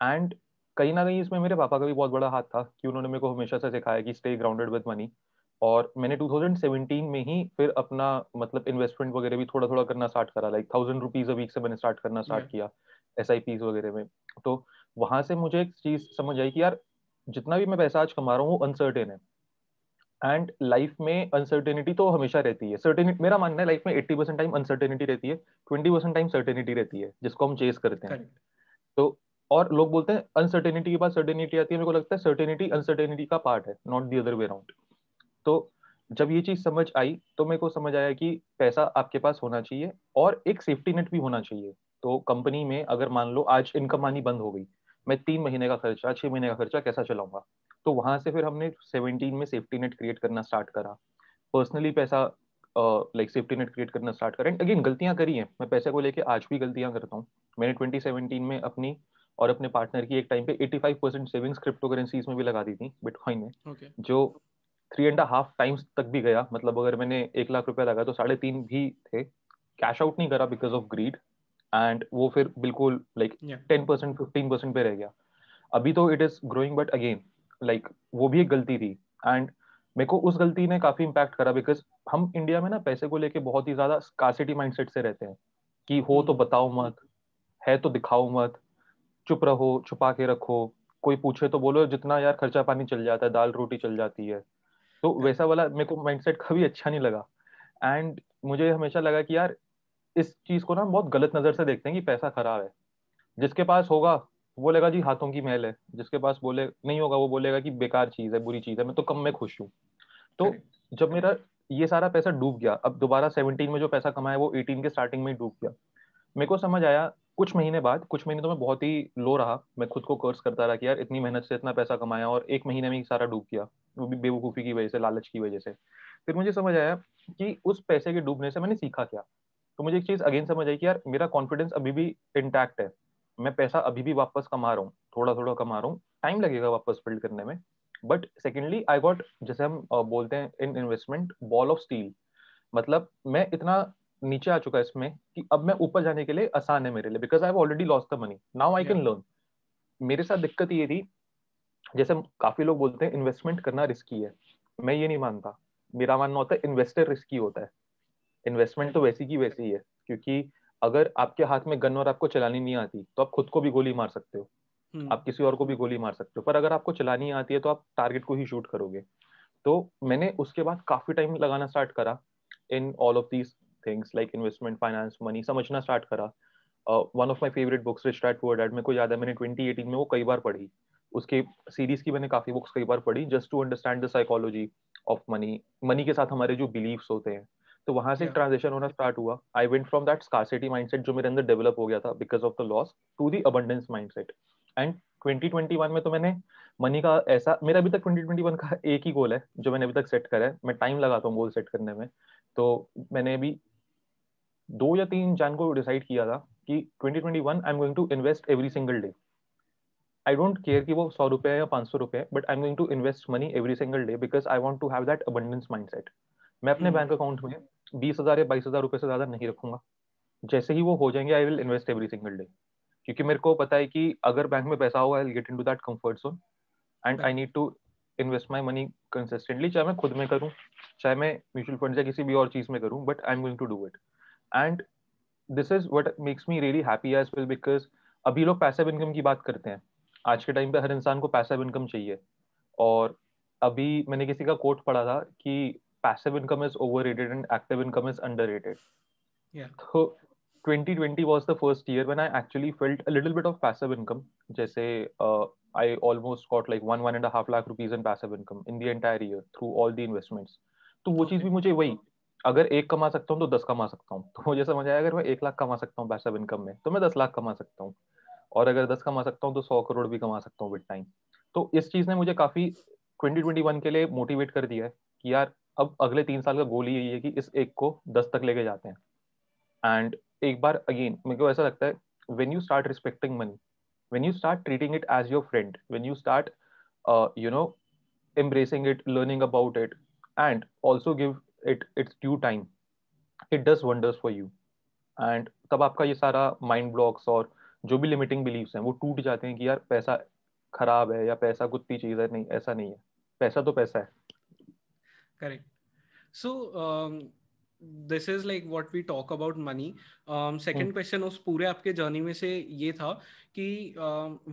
and कहीं ना कहीं इसमें मेरे पापा का भी बहुत बड़ा हाथ था कि उन्होंने मेरे को हमेशा से सिखाया कि स्टे ग्राउंडेड विद मनी और मैंने 2017 में ही फिर अपना मतलब इन्वेस्टमेंट वगैरह भी थोड़ा थोड़ा करना स्टार्ट करा like thousand rupees a week से मैंने स्टार्ट करना स्टार्ट किया एस वगैरह में। तो वहाँ से मुझे एक चीज़ समझ आई कि यार जितना भी मैं पैसा आज कमा रहा हूँ वो अनसर्टेन है। एंड लाइफ में अनसर्टेनिटी तो हमेशा रहती है। सर्टेनिटी मेरा मानना है लाइफ में एट्टी परसेंट टाइम अनसर्टेनिटी रहती है ट्वेंटी परसेंट टाइम सर्टेनिटी रहती है जिसको हम चेस करते हैं। तो और लोग बोलते हैं अनसर्टेनिटी के बाद सर्टेनिटी आती है। मेरे को लगता है सर्टेनिटी अनसर्टेनिटी का पार्ट है not the other way round तो जब ये चीज़ समझ आई तो मेरे को समझ आया कि पैसा आपके पास होना चाहिए और एक सेफ्टी नेट भी होना चाहिए। तो कंपनी में अगर मान लो आज इनकम आनी बंद हो गई, मैं तीन महीने का खर्चा, छह महीने का खर्चा कैसा चलाऊँगा? तो वहाँ से फिर हमने सेवनटीन में सेफ्टी नेट क्रिएट करना स्टार्ट करा। पर्सनली पैसा लाइक सेफ्टी नेट क्रिएट करना स्टार्ट करें। अगेन गलतियाँ करी हैं। मैं पैसे को लेके आज भी गलतियाँ करता हूँ। मैंने 2017 में अपनी और अपने पार्टनर की एक टाइम पे 85 परसेंट सेविंग्स क्रिप्टो करेंसीज में भी लगा दी थी बिटकॉइन में okay. जो थ्री एंड हाफ़ टाइम्स तक भी गया। मतलब अगर मैंने एक लाख रुपया लगा तो साढ़े तीन भी थे। कैश आउट नहीं करा बिकॉज़ ऑफ़ ग्रीड एंड वो फिर बिल्कुल like ten percent fifteen percent पे रह गया। अभी तो it is growing but again like वो भी एक गलती थी। एंड मेरे को उस गलती ने काफ़ी इम्पैक्ट करा बिकॉज़ हम इंडिया में ना पैसे को लेके बहुत ही ज़्यादा स्कासिटी माइंडसेट से रहते हैं कि हो तो hmm. बताओ मत है तो दिखाओ मत। चुप रहो छुपा के रखो। कोई पूछे तो बोलो जितना यार खर्चा पानी चल जाता है दाल रोटी चल जाती है। तो वैसा वाला मेरे को माइंडसेट कभी अच्छा नहीं लगा। एंड मुझे हमेशा लगा कि यार इस चीज़ को ना बहुत गलत नज़र से देखते हैं कि पैसा खराब है। जिसके पास होगा वो बोलेगा जी हाथों की मैल है। जिसके पास बोले नहीं होगा वो बोलेगा कि बेकार चीज़ है बुरी चीज़ है मैं तो कम में खुश हूँ। तो जब मेरा ये सारा पैसा डूब गया अब दोबारा सेवनटीन में जो पैसा कमाया वो एटीन के स्टार्टिंग में ही डूब गया। मेरे को समझ आया, कुछ महीने बाद, कुछ महीने तो मैं बहुत ही लो रहा, मैं खुद को कर्स करता रहा कि यार इतनी मेहनत से इतना पैसा कमाया और एक महीने में ही सारा डूब गया, वो भी बेवकूफ़ी की वजह से, लालच की वजह से। फिर मुझे समझ आया कि उस पैसे के डूबने से मैंने सीखा क्या। तो मुझे एक चीज़ अगेन समझ आई कि यार मेरा कॉन्फिडेंस अभी भी इंटैक्ट है। मैं पैसा अभी भी वापस कमा रहा हूँ थोड़ा थोड़ा कमा रहा हूँ टाइम लगेगा वापस बिल्ड करने में। बट सेकेंडली आई गॉट जैसे हम बोलते हैं in investment ball of steel मतलब मैं इतना नीचे आ चुका है इसमें कि अब मैं ऊपर जाने के लिए आसान है मेरे लिए because I have already lost the money now I can learn मेरे साथ दिक्कत ये थी जैसे काफ़ी लोग बोलते हैं इन्वेस्टमेंट करना रिस्की है। मैं ये नहीं मानता। मेरा मानना होता है इन्वेस्टर रिस्की होता है। इन्वेस्टमेंट तो वैसी की वैसी ही है क्योंकि अगर आपके हाथ में गन और आपको चलानी नहीं आती तो आप खुद को भी गोली मार सकते हो। hmm. आप किसी और को भी गोली मार सकते हो। पर अगर आपको चलानी आती है तो आप टारगेट को ही शूट करोगे। तो मैंने उसके बाद काफ़ी टाइम लगाना स्टार्ट करा in all of these things like investment finance money समझना स्टार्ट करा। One of my favourite books Rich Dad Poor Dad मेरे को याद है मैंने 2018 में वो कई बार पढ़ी। उसके सीरीज़ की मैंने काफ़ी बुक्स कई बार पढ़ी just to understand the psychology of money money के साथ हमारे जो बिलीव्स होते हैं। तो वहाँ से ट्रांजेक्शन होना स्टार्ट हुआ। I went from that scarcity mindset जो मेरे अंदर डेवलप हो गया था because of the loss to the abundance mindset and 2021 में तो मैंने मनी का ऐसा मेरा अभी तक 2021 का एक ही गोल है जो मैंने अभी तक सेट करा है। मैं टाइम लगाता हूँ गोल सेट करने में। तो मैंने अभी दो या तीन जान को डिसाइड किया था कि 2021 I am going to invest every single day I don't care कि वो सौ रुपए या पाँच सौ रुपए but I am going to invest money every single day because I want to have that abundance mindset मैं अपने बैंक hmm. अकाउंट में बीस हज़ार या बाईस हज़ार रुपए से ज़्यादा नहीं रखूँगा। जैसे ही वो हो जाएँगे I will invest every single day क्योंकि मेरे को पता है कि अगर बैंक में पैसा होगा I get into that comfort zone and I need to invest my money consistently चाहे मैं खुद में करूँ चाहे मैं म्यूचुअल फंड या किसी भी और चीज़ में करूँ but I am going to do it and this is what makes me really happy as well because अभी लोग पैसिव इनकम की बात करते हैं। आज के टाइम पे हर इंसान को पैसिव इनकम चाहिए। और अभी मैंने किसी का कोट पढ़ा था कि passive income is overrated and active income is underrated तो 2020 was the first year when I actually felt little bit of passive income जैसे I almost caught like one one and half lakh rupees in passive income in the year through all the investments तो वो चीज़ भी मुझे वही अगर एक कमा सकता हूँ तो दस कमा सकता हूँ। तो मुझे समझ आया, अगर मैं एक लाख कमा सकता हूँ पैसिव इनकम में तो मैं दस लाख कमा सकता हूँ। और अगर दस कमा सकता हूँ तो सौ करोड़ भी कमा सकता हूँ विद टाइम तो इस चीज़ ने मुझे काफ़ी 2021 के लिए मोटिवेट कर दिया है कि यार, अब अगले तीन साल का गोल यही है कि इस एक को दस तक लेके जाते हैं। एंड एक बार अगेन मेरे को ऐसा लगता है when you start respecting money when you start treating it as your friend when you start you know embracing it, learning about it, and also give it its due time it does wonders for you and तब आपका ये सारा mind blocks और जो भी limiting beliefs हैं वो टूट जाते हैं कि यार पैसा खराब है या पैसा कुत्ती चीज़ है नहीं ऐसा नहीं है पैसा तो पैसा है correct so um, this is like what we talk about money um, second hmm. question उस पूरे आपके जर्नी में से ये था कि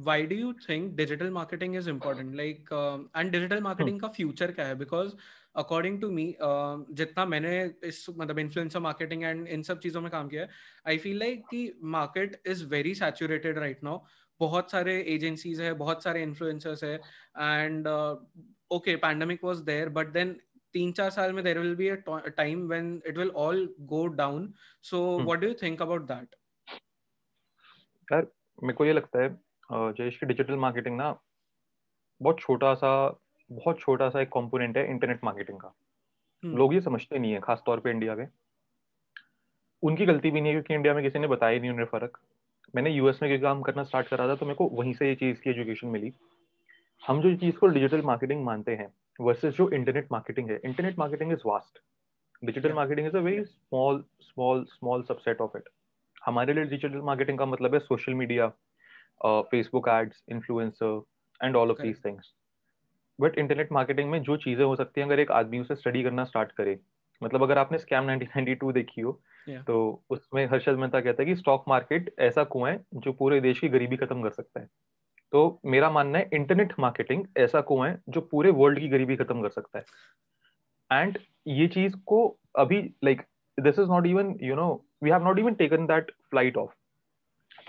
why do you think digital marketing is important like um, and digital marketing hmm. का future क्या है because अकॉर्डिंग टू मी जितना मैंने इस मतलब इन्फ्लुएंसर मार्केटिंग एंड इन सब चीज़ों में काम किया है आई फील लाइक कि market is very saturated right now बहुत सारे एजेंसीज है बहुत सारे इन्फ्लुएंसर्स है and okay pandemic was there but then तीन चार साल में there will be a time when it will all go down so what do you think about that यार मेरे को ये लगता है जयेश की डिजिटल मार्केटिंग ना बहुत छोटा सा बहुत छोटा सा एक कंपोनेंट है इंटरनेट मार्केटिंग का। hmm. लोग ये समझते नहीं है खास तौर पे इंडिया में। उनकी गलती भी नहीं है क्योंकि इंडिया में किसी ने बताया नहीं उन्हें फ़र्क। मैंने यूएस में काम करना स्टार्ट करा था तो मेरे को वहीं से ये चीज़ की एजुकेशन मिली। हम जो चीज़ को डिजिटल मार्केटिंग मानते हैं वर्सेस जो इंटरनेट मार्केटिंग है। Internet marketing is vast digital marketing is a very small small small subset of it हमारे लिए डिजिटल मार्केटिंग का मतलब है social media Facebook ads influencer and all of these things but internet marketing में जो चीज़ें हो सकती हैं अगर एक आदमी उसे स्टडी करना स्टार्ट करे मतलब अगर आपने स्कैम 1992 देखी हो yeah. तो उसमें हर्षद मेहता कहता है कि स्टॉक मार्केट ऐसा कुआँ है जो पूरे देश की गरीबी खत्म कर सकता है। तो मेरा मानना है इंटरनेट मार्केटिंग ऐसा कुआँ है जो पूरे वर्ल्ड की गरीबी खत्म कर सकता है। एंड ये चीज़ को अभी like this is not even you know we have not even taken that flight of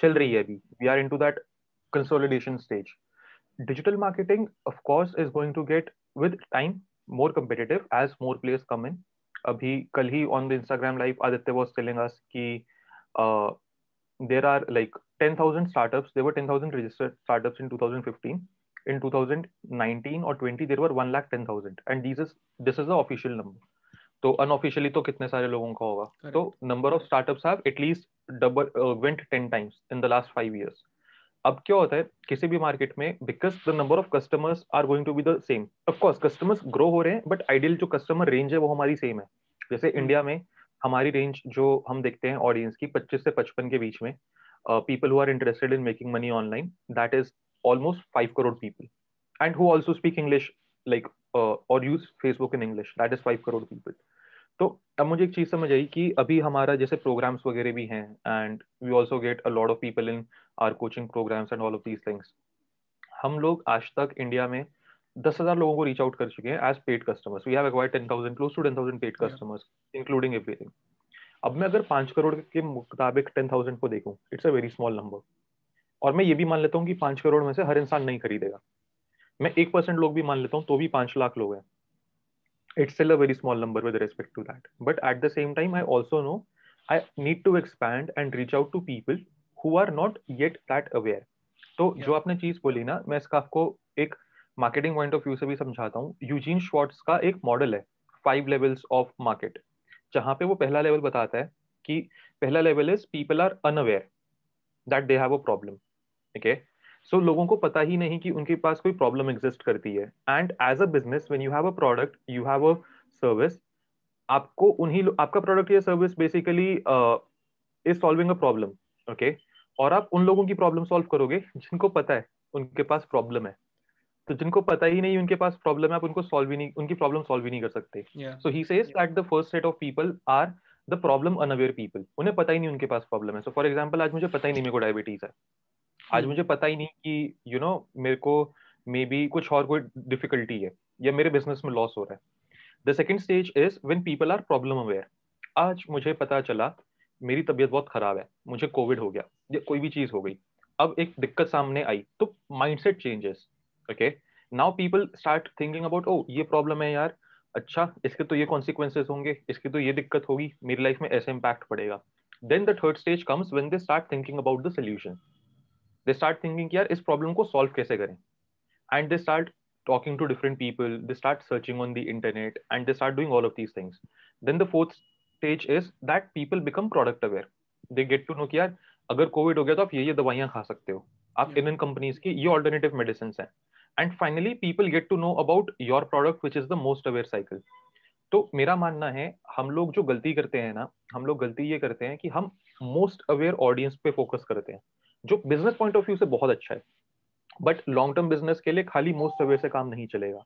चल रही है अभी। We are into that consolidation stage digital marketing of course is going to get with time more competitive as more players come in abhi kal hi on the instagram live aditya was telling us ki uh, there are like 10,000 startups. There were 10,000 registered startups in 2015. In 2019 or 20, there were 1 lakh 10,000. And this is this is the official number. तो unofficially तो कितने सारे लोगों का होगा तो number of startups have at least double went ten times in the last five years अब क्या होता है किसी भी मार्केट में because the number of customers are going to be the same of course customers grow हो रहे हैं बट आइडियल जो कस्टमर रेंज है वो हमारी सेम है. जैसे hmm. इंडिया में हमारी रेंज जो हम देखते हैं ऑडियंस की 25 से 55 के बीच में people who are interested in making money online that is almost five crore people and who also speak English like और use Facebook in English that is five crore people तो अब मुझे एक चीज़ समझ आई कि अभी हमारा जैसे प्रोग्राम्स वगैरह भी हैं and we also get a lot of people in our coaching programs and all of these things हम लोग आज तक इंडिया में दस हज़ार लोगों को रीच आउट कर चुके हैं as paid customers we have acquired ten thousand close to ten thousand paid customers including everything अब मैं अगर पाँच करोड़ के मुताबिक टेन थाउज़ेंड को देखूँ it's a very small number और मैं ये भी मान लेता हूँ कि पाँच करोड़ में से हर इंसान नहीं खरीदेगा। मैं एक परसेंट लोग भी मान लेता हूँ तो भी पाँच लाख लोग हैं। It's still a very small number with respect to that but at the same time i also know i need to expand and reach out to people who are not yet that aware तो yeah. जो आपने चीज़ बोली ना मैं इसका आपको एक marketing point of view से भी समझाता हूँ यूजीन शॉर्ट्स का एक मॉडल है फाइव लेवल्स ऑफ़ मार्केट जहाँ पे वो पहला लेवल बताता है कि पहला level is people are unaware that they have a problem okay so so, लोगों को पता ही नहीं कि उनके पास कोई प्रॉब्लम एग्जिस्ट करती है। And as a business when you have a product you have a service आपको उन्हीं आपका प्रोडक्ट या service basically is solving a problem okay और आप उन लोगों की प्रॉब्लम सॉल्व करोगे जिनको पता है उनके पास प्रॉब्लम है। तो जिनको पता ही नहीं उनके पास प्रॉब्लम है आप उनको सॉल्व ही नहीं उनकी प्रॉब्लम सॉल्व ही नहीं कर सकते। So he says that the first set of people are the problem unaware people उन्हें पता ही नहीं उनके पास प्रॉब्लम है। सो फॉर एग्ज़ाम्पल आज मुझे पता ही नहीं मेरे को डायबिटीज़ है। आज हम्म। मुझे पता ही नहीं कि यू you नो know, मेरे को मे बी कुछ और कोई डिफिकल्टी है या मेरे बिज़नेस में लॉस हो रहा है। The second stage is when people are problem aware आज मुझे पता चला मेरी तबीयत बहुत खराब है मुझे कोविड हो गया या कोई भी चीज़ हो गई। अब एक दिक्कत सामने आई तो mindset changes okay now people start thinking about oh ये प्रॉब्लम है यार। अच्छा इसके तो ये कॉन्सिक्वेंसेज होंगे इसकी तो ये दिक्कत होगी मेरी लाइफ में ऐसे इम्पैक्ट पड़ेगा। Then the third stage comes when they start thinking about the solution they start thinking यार इस प्रॉब्लम को सॉल्व कैसे करें? And they start talking to different people. They start searching on the internet and they start doing all of these things. Then the fourth stage is that people become product aware. They get to know कि यार अगर Covid हो गया तो आप ये ये दवाइयाँ खा सकते हो। आप इन इन कंपनीज़ की ये ऑल्टरनेटिव मेडिसिन हैं. And finally people get to know about your product which is the most aware cycle तो मेरा मानना है हम लोग जो गलती करते हैं ना हम लोग गलती ये करते हैं कि हम मोस्ट अवेयर ऑडियंस पे फोकस करते हैं। जो बिज़नेस पॉइंट ऑफ़ व्यू से बहुत अच्छा है। बट लॉन्ग टर्म बिज़नेस के लिए खाली मोस्ट अवेयर से काम नहीं चलेगा।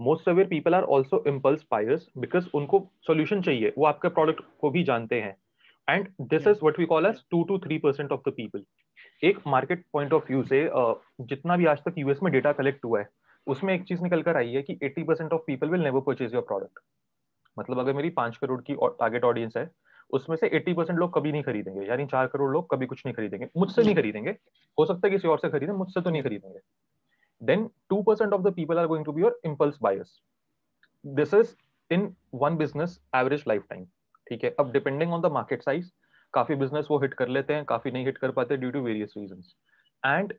Most aware people are also impulse buyers because उनको सोल्यूशन चाहिए। वो आपके प्रोडक्ट को भी जानते हैं। And this is what we call as two two three percent of the people एक मार्केट पॉइंट ऑफ़ व्यू से जितना भी आज तक यूएस में डेटा कलेक्ट हुआ है, उसमें एक चीज़ निकल कर आई है कि 80 percent of people will never purchase your product मतलब अगर मेरी पाँच करोड़ की टारगेट ऑडियंस है उसमें से 80 परसेंट लोग कभी नहीं खरीदेंगे यानी चार करोड़ लोग कभी कुछ नहीं खरीदेंगे मुझसे नहीं खरीदेंगे हो सकता है किसी और से खरीदे मुझसे तो नहीं खरीदेंगे। Then two percent of the people are going to be your impulse buyers this is in one business average life time ठीक है? अब depending on the market size काफ़ी बिज़नेस वो हिट कर लेते हैं काफ़ी नहीं हिट कर पाते due to various reason and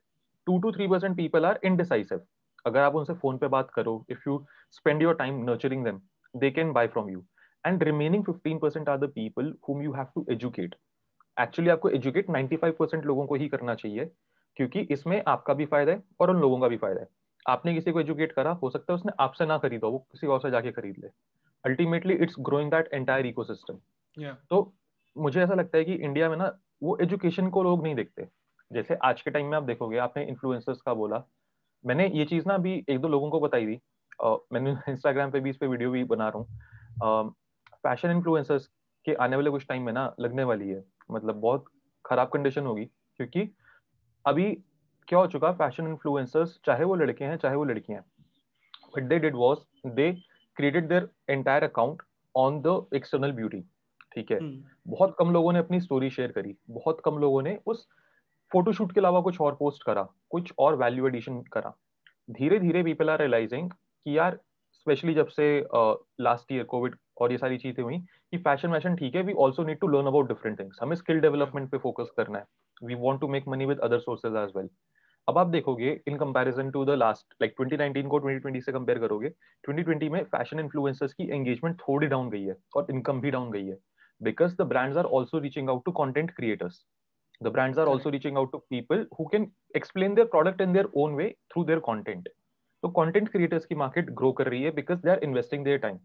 two two three percent people are indecisive अगर आप उनसे फ़ोन पे बात करो if you spend your time nurturing them they can buy from you and remaining fifteen percent are the people whom you have to educate actually आपको educate ninety five percent लोगों को ही करना चाहिए क्योंकि इसमें आपका भी फ़ायदा है और उन लोगों का भी फ़ायदा है। आपने किसी को एजुकेट करा हो सकता है उसने आपसे ना खरीदा वो किसी और से जाके खरीद ले। Ultimately it's growing that entire eco तो मुझे ऐसा लगता है कि इंडिया में ना वो एजुकेशन को लोग नहीं देखते। जैसे आज के टाइम में आप देखोगे आपने इन्फ्लुएंसर्स का बोला। मैंने ये चीज़ ना अभी एक दो लोगों को बताई थी। मैंने इंस्टाग्राम पे भी इस पर वीडियो भी बना रहा हूँ। फ़ैशन इन्फ्लुएंसर्स के आने वाले कुछ टाइम में ना लगने वाली है। मतलब बहुत खराब कंडीशन होगी क्योंकि अभी क्या हो चुका फ़ैशन इन्फ्लुएंसर्स चाहे वो लड़के हैं चाहे वो लड़कियाँ हैं but they did was they created their entire account on the external beauty ठीक है? हम्म। बहुत कम लोगों ने अपनी स्टोरी शेयर करी बहुत कम लोगों ने उस फोटोशूट के अलावा कुछ और पोस्ट करा कुछ और वैल्यू एडिशन करा। धीरे धीरे पीपल आर रियलाइजिंग कि यार स्पेशली जब से लास्ट ईयर कोविड और ये सारी चीज़ें हुई कि फ़ैशन वैशन ठीक है we also need to learn about different things हमें स्किल डेवलपमेंट पे फोकस करना है। We want to make money with other sources as well अब आप देखोगे in comparison to the last like 2019 को 2020 से कंपेयर करोगे 2020 में फ़ैशन इन्फ्लुएंसर्स की एंगेजमेंट थोड़ी डाउन गई है और इनकम भी डाउन गई है। Because the brands are also reaching out to content creators the brands are also reaching out to people who can explain their product in their own way through their content तो content creators की market grow कर रही है because they are investing their time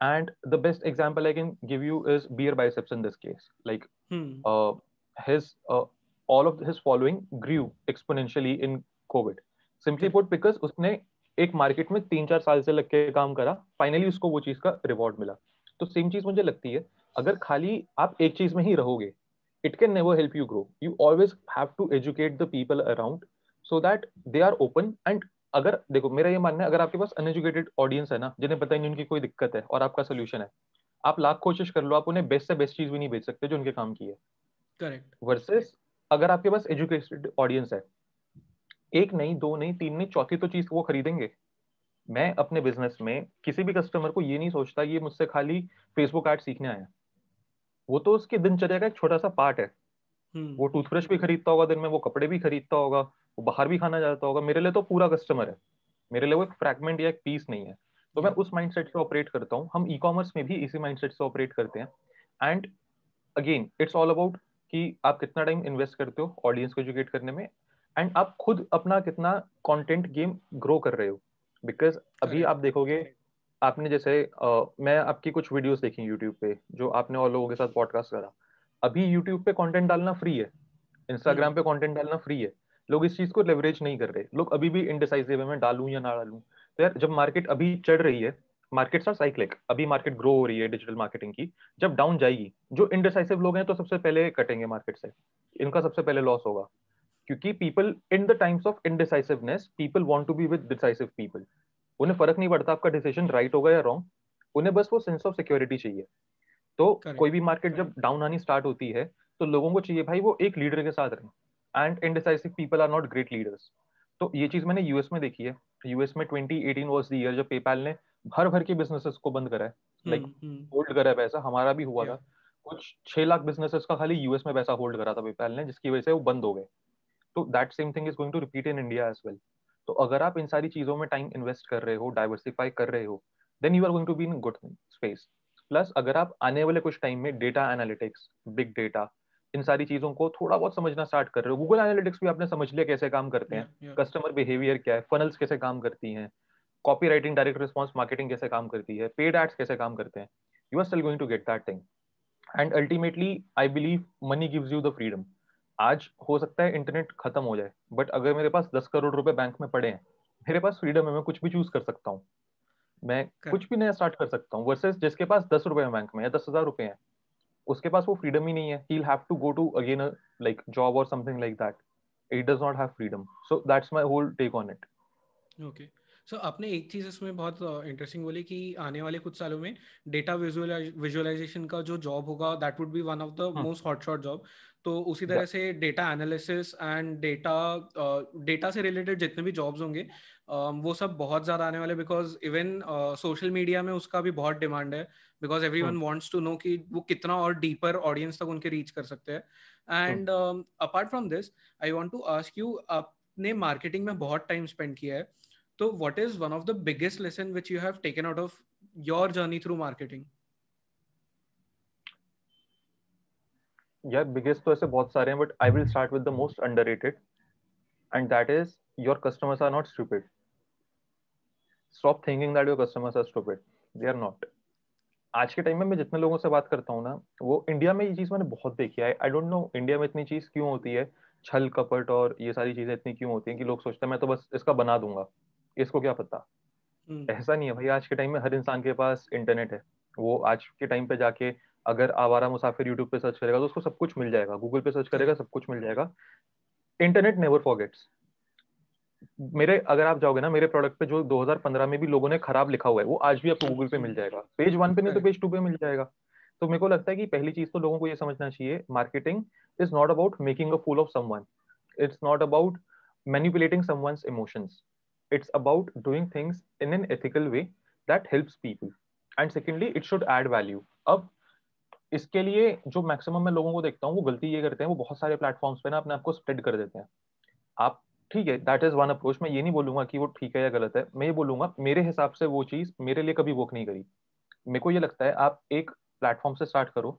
and the best example i can give you is beer biceps in this case like hmm. uh, his uh, all of his following grew exponentially in covid simply put because उसने एक market में तीन चार साल से लग के काम करा फाइनली उसको वो चीज़ का रिवॉर्ड मिला तो सेम चीज़ मुझे लगती है अगर खाली आप एक चीज़ में ही रहोगे it can never help you grow you always have to educate the people around so that they are open and अगर देखो मेरा ये मानना है अगर आपके पास अनएजुकेटेड ऑडियंस है ना जिन्हें पता ही नहीं उनकी कोई दिक्कत है और आपका सोल्यूशन है आप लाख कोशिश कर लो आप उन्हें बेस्ट से बेस्ट चीज़ भी नहीं बेच सकते जो उनके काम की है। करेक्ट वर्सेस अगर आपके पास एजुकेटेड ऑडियंस है एक नहीं दो नहीं तीन नहीं चौथी तो चीज़ वो खरीदेंगे। मैं अपने बिज़नेस में किसी भी कस्टमर को ये नहीं सोचता ये मुझसे खाली फेसबुक एड सीखने आया वो तो उसके दिनचर्या का एक छोटा सा पार्ट है। हम्म। वो टूथब्रश भी खरीदता होगा दिन में वो कपड़े भी खरीदता होगा। वो बाहर भी खाना जाता होगा। मेरे लिए तो पूरा कस्टमर है। मेरे लिए वो एक फ्रैगमेंट या एक पीस नहीं है। तो मैं उस माइंडसेट से ऑपरेट करता हूँ। हम ई कॉमर्स में भी इसी माइंडसेट से ऑपरेट करते हैं। And again it's all about कि आप कितना टाइम इन्वेस्ट करते हो ऑडियंस को एजुकेट करने में। एंड आप खुद अपना कितना कंटेंट गेम ग्रो कर रहे हो। बिकॉज़ अभी आप देखोगे आपने जैसे uh, मैं आपकी कुछ वीडियोस देखी यूट्यूब पे जो आपने और लोगों के साथ पॉडकास्ट करा। अभी यूट्यूब पे कंटेंट डालना फ्री है। इंस्टाग्राम हम्म। पे कंटेंट डालना फ्री है। लोग इस चीज़ को लेवरेज नहीं कर रहे। लोग अभी भी इनडिसाइसिव है मैं डालू या ना डालू। तो यार जब मार्केट अभी चढ़ रही है मार्केट्स आर साइक्लिक अभी मार्केट ग्रो हो रही है डिजिटल मार्केटिंग की जब डाउन जाएगी जो इनडिसाइसिव लोग हैं तो सबसे पहले कटेंगे मार्केट से। इनका सबसे पहले लॉस होगा। क्योंकि people in the times of indecisiveness people want to be with decisive people उन्हें फ़र्क नहीं पड़ता आपका डिसीज़न राइट होगा या रॉन्ग उन्हें बस वो सेंस ऑफ़ सिक्योरिटी चाहिए। तो कोई भी मार्केट जब डाउन आनी स्टार्ट होती है तो लोगों को चाहिए भाई वो एक लीडर के साथ रहे। And indecisive people are not great leaders तो ये चीज़ मैंने यूएस में देखी है। यूएस में 2018 वाज द ईयर जब पेपैल ने भर भर के बिजनेसेस को बंद करा है। लाइक होल्ड करा है पैसा हमारा भी हुआ था। कुछ छह लाख बिजनेसेस का खाली यूएस में पैसा होल्ड करा था पेपैल ने जिसकी वजह से वो बंद हो गए। तो that same thing is going to repeat in India as well तो अगर आप इन सारी चीज़ों में टाइम इन्वेस्ट कर रहे हो डाइवर्सिफाई कर रहे हो then you are going to be in good space plus अगर आप आने वाले कुछ टाइम में डेटा एनालिटिक्स बिग डेटा इन सारी चीज़ों को थोड़ा बहुत समझना स्टार्ट कर रहे हो। गूगल एनालिटिक्स भी आपने समझ लिया कैसे काम करते हैं। कस्टमर बिहेवियर क्या है? फनल्स कैसे काम करती हैं? Copy writing direct response marketing कैसे काम करती है? पेड एड्स कैसे काम करते हैं? You are still going to get that thing and ultimately I believe money gives you the freedom आज हो सकता है इंटरनेट खत्म हो जाए बट अगर मेरे पास दस करोड़ रुपए बैंक में पड़े हैं मेरे पास फ्रीडम है मैं कुछ भी चूज़ कर सकता हूँ। मैं कुछ भी नया स्टार्ट कर सकता हूँ वर्सेस जिसके पास दस रुपए है बैंक में या दस हज़ार रुपए हैं उसके पास वो फ्रीडम ही नहीं है। He have to go to again like job और something like that it does not have freedom so that's my whole take on it okay so आपने एक चीज़ इसमें बहुत इंटरेस्टिंग बोली कि आने वाले कुछ सालों में डेटा विजुअलाइजेशन का जो जॉब होगा that would be one of the most hot shot job तो उसी तरह से data analysis and data data से रिलेटेड जितने भी जॉब्स होंगे um, वो सब बहुत ज़्यादा आने वाले बिकॉज़ इवन सोशल मीडिया में उसका भी बहुत डिमांड है because everyone wants to know कि वो कितना और डीपर ऑडियंस तक उनके रीच कर सकते हैं. And apart from this I want to ask you आपने मार्केटिंग में बहुत टाइम स्पेंड किया है तो what is one of the biggest lesson which you have taken out of your journey through marketing यार बिगेस्ट तो ऐसे बहुत सारे हैं but I will start with the most underrated and that is your customers are not stupid stop thinking that your customers are stupid they are not आज के time में मैं जितने लोगों से बात करता हूँ ना, वो इंडिया में ये चीज़ मैंने बहुत देखी है। आई डोंट नो इंडिया में इतनी चीज़ क्यों होती है? छल, कपट और ये सारी चीज़ें इतनी क्यों होती हैं कि लोग सोचते हैं, मैं तो बस इसका बना दूँगा। इसको क्या पता? हम्म। ऐसा नहीं है भाई आज के टाइम में हर इंसान के पास इंटरनेट है। वो आज के टाइम पे जाके अगर आवारा मुसाफिर यूट्यूब पे सर्च करेगा तो उसको सब कुछ मिल जाएगा गूगल पे सर्च करेगा सब कुछ मिल जाएगा। इंटरनेट नेवर फॉरगेट्स मेरे अगर आप जाओगे ना मेरे प्रोडक्ट पे जो 2015 में भी लोगों ने खराब लिखा हुआ है वो आज भी आपको गूगल पे मिल जाएगा। पेज वन पे नहीं तो पेज टू पे मिल जाएगा। तो मेरे को लगता है कि पहली चीज़ तो लोगों को ये समझना चाहिए marketing is not about making a fool of someone it's not about manipulating someone's emotions it's about doing things in an ethical way that helps people and secondly it should add value अब इसके लिए जो maximum मैं लोगों को देखता हूँ, वो गलती ये करते हैं, वो बहुत सारे प्लेटफॉर्म्स पे ना अपने आप को स्प्रेड कर देते हैं। आप, ठीक है दैट इज़ वन अप्रोच मैं ये नहीं बोलूँगा कि वो ठीक है या गलत है, मैं ये बोलूँगा, मेरे हिसाब से वो चीज़ मेरे लिए कभी वर्क नहीं करी। मेरे को ये लगता है, आप एक प्लेटफॉर्म से स्टार्ट करो,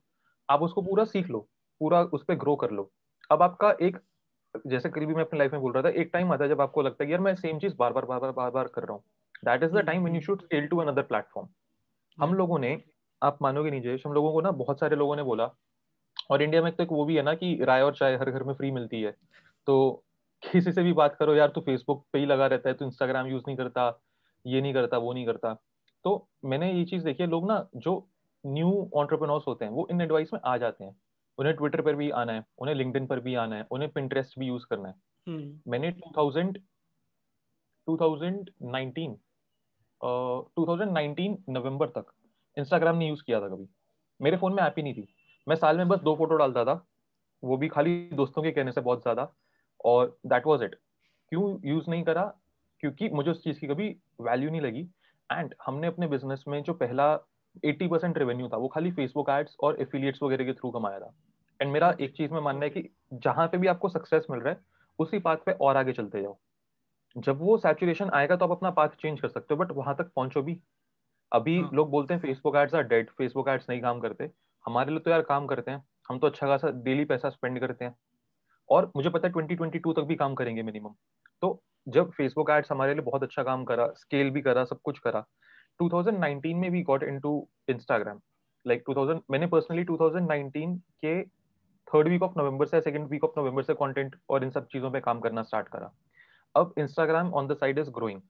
आप उसको पूरा सीख लो, पूरा उस पर ग्रो कर लो। अब आपका एक जैसे करीबी मैं अपनी लाइफ में बोल रहा था एक टाइम आता है जब आपको लगता है यार मैं सेम चीज़ बार बार बार बार बार बार कर रहा हूँ। That is the time when you should scale to another platform हम लोगों ने आप मानोगे नहीं जयेश हम लोगों को ना बहुत सारे लोगों ने बोला और इंडिया में तो एक वो भी है ना कि राय और चाय हर घर में फ्री मिलती है। तो किसी से भी बात करो यार तू फेसबुक पे ही लगा रहता है तू इंस्टाग्राम यूज़ नहीं करता ये नहीं करता वो नहीं करता। तो मैंने ये चीज़ देखी है लोग ना जो न्यू ऑन्टरप्रनोर्स होते हैं वो इन एडवाइस में आ जाते हैं। उन्हें ट्विटर पर भी आना है उन्हें लिंकडिन पर भी आना है उन्हें पिंटरेस्ट भी यूज़ करना है। हम्म। मैंने 2000 2019 2019 नवंबर तक इंस्टाग्राम नहीं यूज़ किया था कभी। मेरे फ़ोन में ऐप ही नहीं थी। मैं साल में बस दो फ़ोटो डालता था वो भी खाली दोस्तों के कहने से बहुत ज़्यादा और दैट वाज इट क्यों यूज़ नहीं करा? क्योंकि मुझे उस चीज़ की कभी वैल्यू नहीं लगी। एंड हमने अपने बिज़नेस में जो पहला 80 परसेंट रेवेन्यू था वो खाली फेसबुक एड्स और एफिलिएट्स वगैरह के थ्रू कमाया था। एंड मेरा एक चीज़ में मानना है कि जहाँ पे भी आपको सक्सेस मिल रहा है उसी पाथ पे और आगे चलते जाओ। जब वो सैचुरेशन आएगा तो आप अपना पाथ चेंज कर सकते हो बट वहाँ तक पहुंचो भी। अभी हाँ. लोग बोलते हैं Facebook ads are dead Facebook ads नहीं काम करते। हमारे लिए तो यार काम करते हैं। हम तो अच्छा खासा डेली पैसा स्पेंड करते हैं। और मुझे पता है ट्वेंटी ट्वेंटी टू तक भी काम करेंगे मिनिमम तो जब फेसबुक एड्स हमारे लिए बहुत अच्छा काम करा स्केल भी करा सब कुछ करा 2019 में भी गॉट इनटू इंस्टाग्राम लाइक 2000 मैंने पर्सनली 2019 के थर्ड वीक ऑफ़ नवंबर से, सेकंड वीक ऑफ़ नवंबर से कंटेंट और इन सब चीज़ों पे काम करना स्टार्ट करा। अब Instagram on the side is growing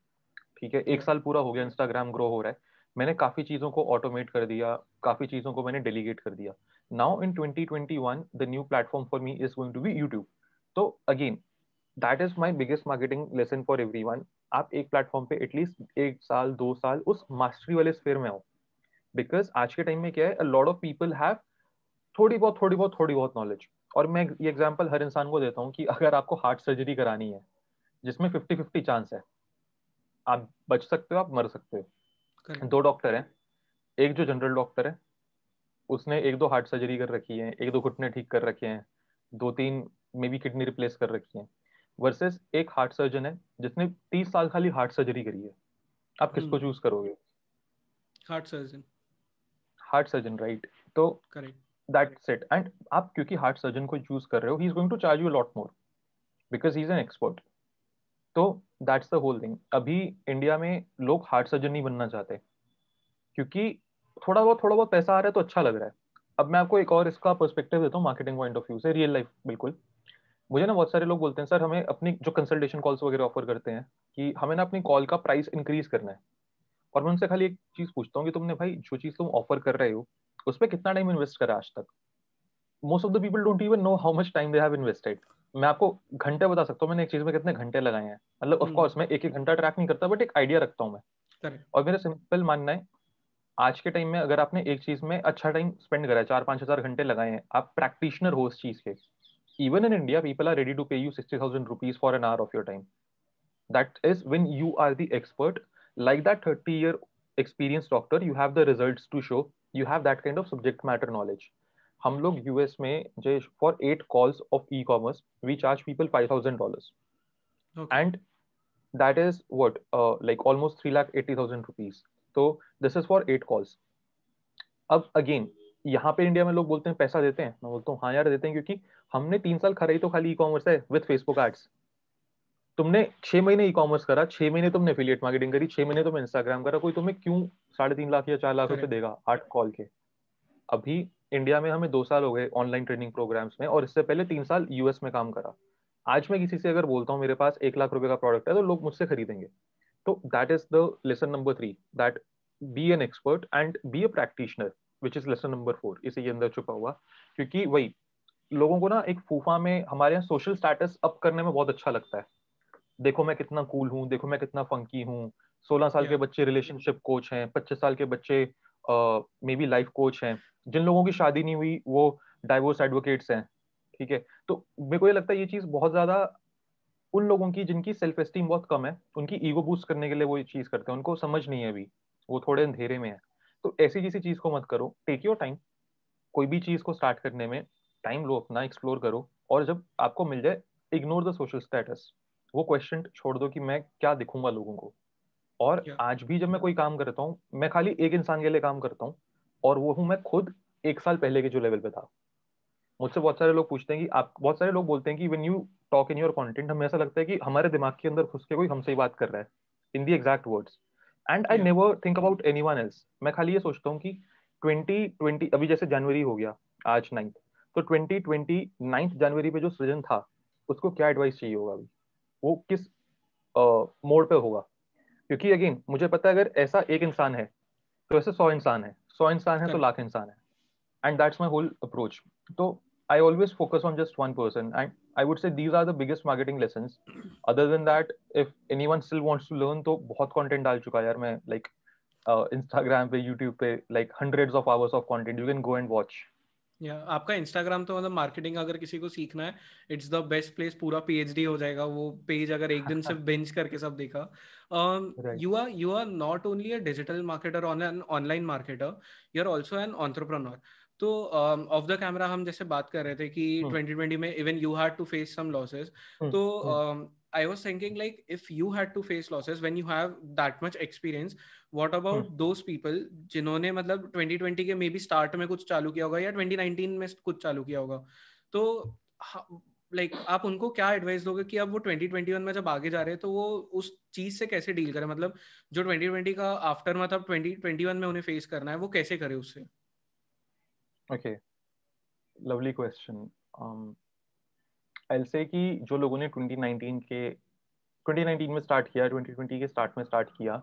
ठीक है? एक साल पूरा हो गया इंस्टाग्राम ग्रो हो रहा है। मैंने काफ़ी चीज़ों को ऑटोमेट कर दिया, काफ़ी चीज़ों को मैंने डेलीगेट कर दिया। Now in 2021 the new platform for me is going to be YouTube तो again that is my biggest marketing lesson for every आप एक प्लेटफॉर्म पे एटलीस्ट एक साल, दो साल उस मास्टरी वाले स्फेयर में आओ। बिकॉज़ आज के टाइम में क्या है लॉट ऑफ़ पीपल हैव थोड़ी बहुत थोड़ी बहुत थोड़ी बहुत नॉलेज और मैं ये एग्ज़ाम्पल हर इंसान को देता हूँ कि अगर आपको हार्ट सर्जरी करानी है जिसमें फिफ्टी फिफ्टी चांस है आप बच सकते हो आप मर सकते हो। दो डॉक्टर हैं। एक जो जनरल डॉक्टर है उसने एक दो हार्ट सर्जरी कर रखी है एक दो घुटने ठीक कर रखे हैं दो तीन मे बी किडनी रिप्लेस कर रखी है वर्सेस एक हार्ट सर्जन है जिसने तीस साल खाली हार्ट सर्जरी करी है। आप किसको चूज़। करोगे? Heart surgeon heart surgeon right तो करेक्ट दैट्स इट एंड आप क्योंकि हार्ट सर्जन को चूज़ कर रहे हो he is going to charge you lot more because he is an expert तो दैट्स द होल थिंग अभी इंडिया में लोग हार्ट सर्जन नहीं बनना चाहते क्योंकि थोड़ा बहुत थोड़ा बहुत पैसा आ रहा है तो अच्छा लग रहा है। अब मैं आपको एक और इसका पर्सपेक्टिव देता हूँ मार्केटिंग पॉइंट ऑफ़ व्यू से रियल लाइफ बिल्कुल। मुझे ना बहुत सारे लोग बोलते हैं, सर, हमें अपनी जो कंसल्टेशन कॉल्स वगैरह ऑफ़र करते हैं कि हमें ना अपनी कॉल का प्राइस इंक्रीज करना है। और मैं उनसे खाली एक चीज़ पूछता हूँ कि तुमने भाई जो चीज़ तुम ऑफ़र कर रहे हो उस पर कितना टाइम इन्वेस्ट करा आज तक most of the people don't even know how much time they have invested मैं आपको घंटे बता सकता हूँ मैंने एक चीज़ में कितने घंटे लगाए हैं मतलब ऑफ़ कोर्स हम्म। मैं एक एक घंटा ट्रैक नहीं करता बट एक आइडिया रखता हूँ मैं और मेरा सिंपल मानना है आज के टाइम में अगर आपने एक चीज़ में अच्छा टाइम स्पेंड करा है चार पाँच हज़ार घंटे लगाए हैं आप प्रैक्टिशनर हो उस चीज़ के even in India, people are ready to pay you 60,000 rupees for an hour of your time. That is when you are the expert. Like that 30 year experienced doctor, you have the results to show. You have that kind of subject matter knowledge. हम लोग US में जो for eight calls of e commerce we charge people five thousand dollars and that is what like almost three lakh eighty thousand rupees तो this is for eight calls अब again यहाँ पे India में लोग बोलते हैं पैसा देते हैं। मैं बोलता हूँ हाँ यार देते हैं क्योंकि हमने तीन साल खराई तो खाली ई कॉमर्स है विद फेसबुक एड्स तुमने छह महीने ई कॉमर्स करा छह महीने तुमने एफिलिएट मार्केटिंग करी छह महीने तुमने इंस्टाग्राम करा कोई तुम्हें क्यों साढ़े तीन लाख या चार लाख रुपए देगा आठ कॉल के? अभी इंडिया में हमें दो साल हो गए ऑनलाइन ट्रेनिंग प्रोग्राम्स में और इससे पहले तीन साल यूएस में काम करा। आज मैं किसी से अगर बोलता हूँ मेरे पास एक लाख रुपए का प्रोडक्ट है तो लोग मुझसे खरीदेंगे। तो that is the lesson number three that be an expert and be a practitioner which is lesson number four इसे ये अंदर छुपा हुआ। क्योंकि वही लोगों को ना एक फूफा में हमारे यहाँ सोशल स्टेटस अप करने में बहुत अच्छा लगता है। देखो मैं कितना कूल हूँ देखो मैं कितना फंकी हूँ। सोलह साल के बच्चे रिलेशनशिप कोच हैं पच्चीस साल के बच्चे मे बी लाइफ कोच हैं। जिन लोगों की शादी नहीं हुई वो डाइवोर्स एडवोकेट्स हैं ठीक है? तो मेरे को ये लगता है ये चीज़ बहुत ज़्यादा उन लोगों की जिनकी सेल्फ एस्टीम बहुत कम है उनकी ईगो बूस्ट करने के लिए वो ये चीज़ करते हैं। उनको समझ नहीं है अभी वो थोड़े अंधेरे में है। तो ऐसी जैसी चीज़ को मत करो टेक योर टाइम कोई भी चीज़ को स्टार्ट करने में टाइम लो अपना एक्सप्लोर करो और जब आपको मिल जाए इग्नोर द सोशल स्टेटस वो क्वेश्चन छोड़ दो कि मैं क्या दिखूँगा लोगों को। और आज भी जब मैं कोई काम करता हूँ मैं खाली एक इंसान के लिए काम करता हूँ और वो हूँ मैं खुद एक साल पहले के जो लेवल पे था। मुझसे बहुत सारे लोग पूछते हैं कि आप बहुत सारे लोग बोलते हैं कि when you talk in your content हमें ऐसा लगता है कि हमारे दिमाग के अंदर घुस के कोई हमसे ही बात कर रहा है in the exact words and I never think about anyone else मैं खाली ये सोचता हूँ कि ट्वेंटी ट्वेंटी अभी जैसे जनवरी हो गया आज नाइन्थ तो ट्वेंटी ट्वेंटी नाइन्थ जनवरी पे जो सृजन था उसको क्या एडवाइस चाहिए होगा अभी? वो किस मोड पे होगा? क्योंकि अगेन मुझे पता है अगर ऐसा एक इंसान है तो ऐसे सौ इंसान है। सौ इंसान है तो लाख इंसान है। And that's my whole approach तो I always focus on just one person and I would say these are the biggest marketing lesson other than that if anyone still wants to learn तो बहुत content डाल चुका है यार मैं like Instagram पे YouTube पे like hundred of hours of content you can go and watch या yeah, आपका इंस्टाग्राम तो मतलब मार्केटिंग अगर किसी को सीखना है इट्स द बेस्ट प्लेस पूरा पीएचडी हो जाएगा वो पेज अगर एक दिन सिर्फ़ बेंच करके सब देखा you are you are not only a digital marketer on an online marketer you are also an entrepreneur तो ऑफ़ द कैमरा हम जैसे बात कर रहे थे कि ट्वेंटी hmm. में even you had to face some losses तो I was thinking like if you had to face losses when you have that much experience what about those people जिन्होंने मतलब 2020 के मे बी स्टार्ट में कुछ चालू किया होगा या 2019 में कुछ चालू किया होगा? तो लाइक like, आप उनको क्या एडवाइस दोगे कि अब वो 2021 में जब आगे जा रहे हैं तो वो उस चीज़ से कैसे डील करें? मतलब जो 2020 का आफ्टर मतलब 2021 में उन्हें फेस करना है वो कैसे करे उससे? ओके लवली क्वेश्चन आई से कि जो लोगों ने 2019 के 2019 में स्टार्ट किया 2020 के स्टार्ट में स्टार्ट किया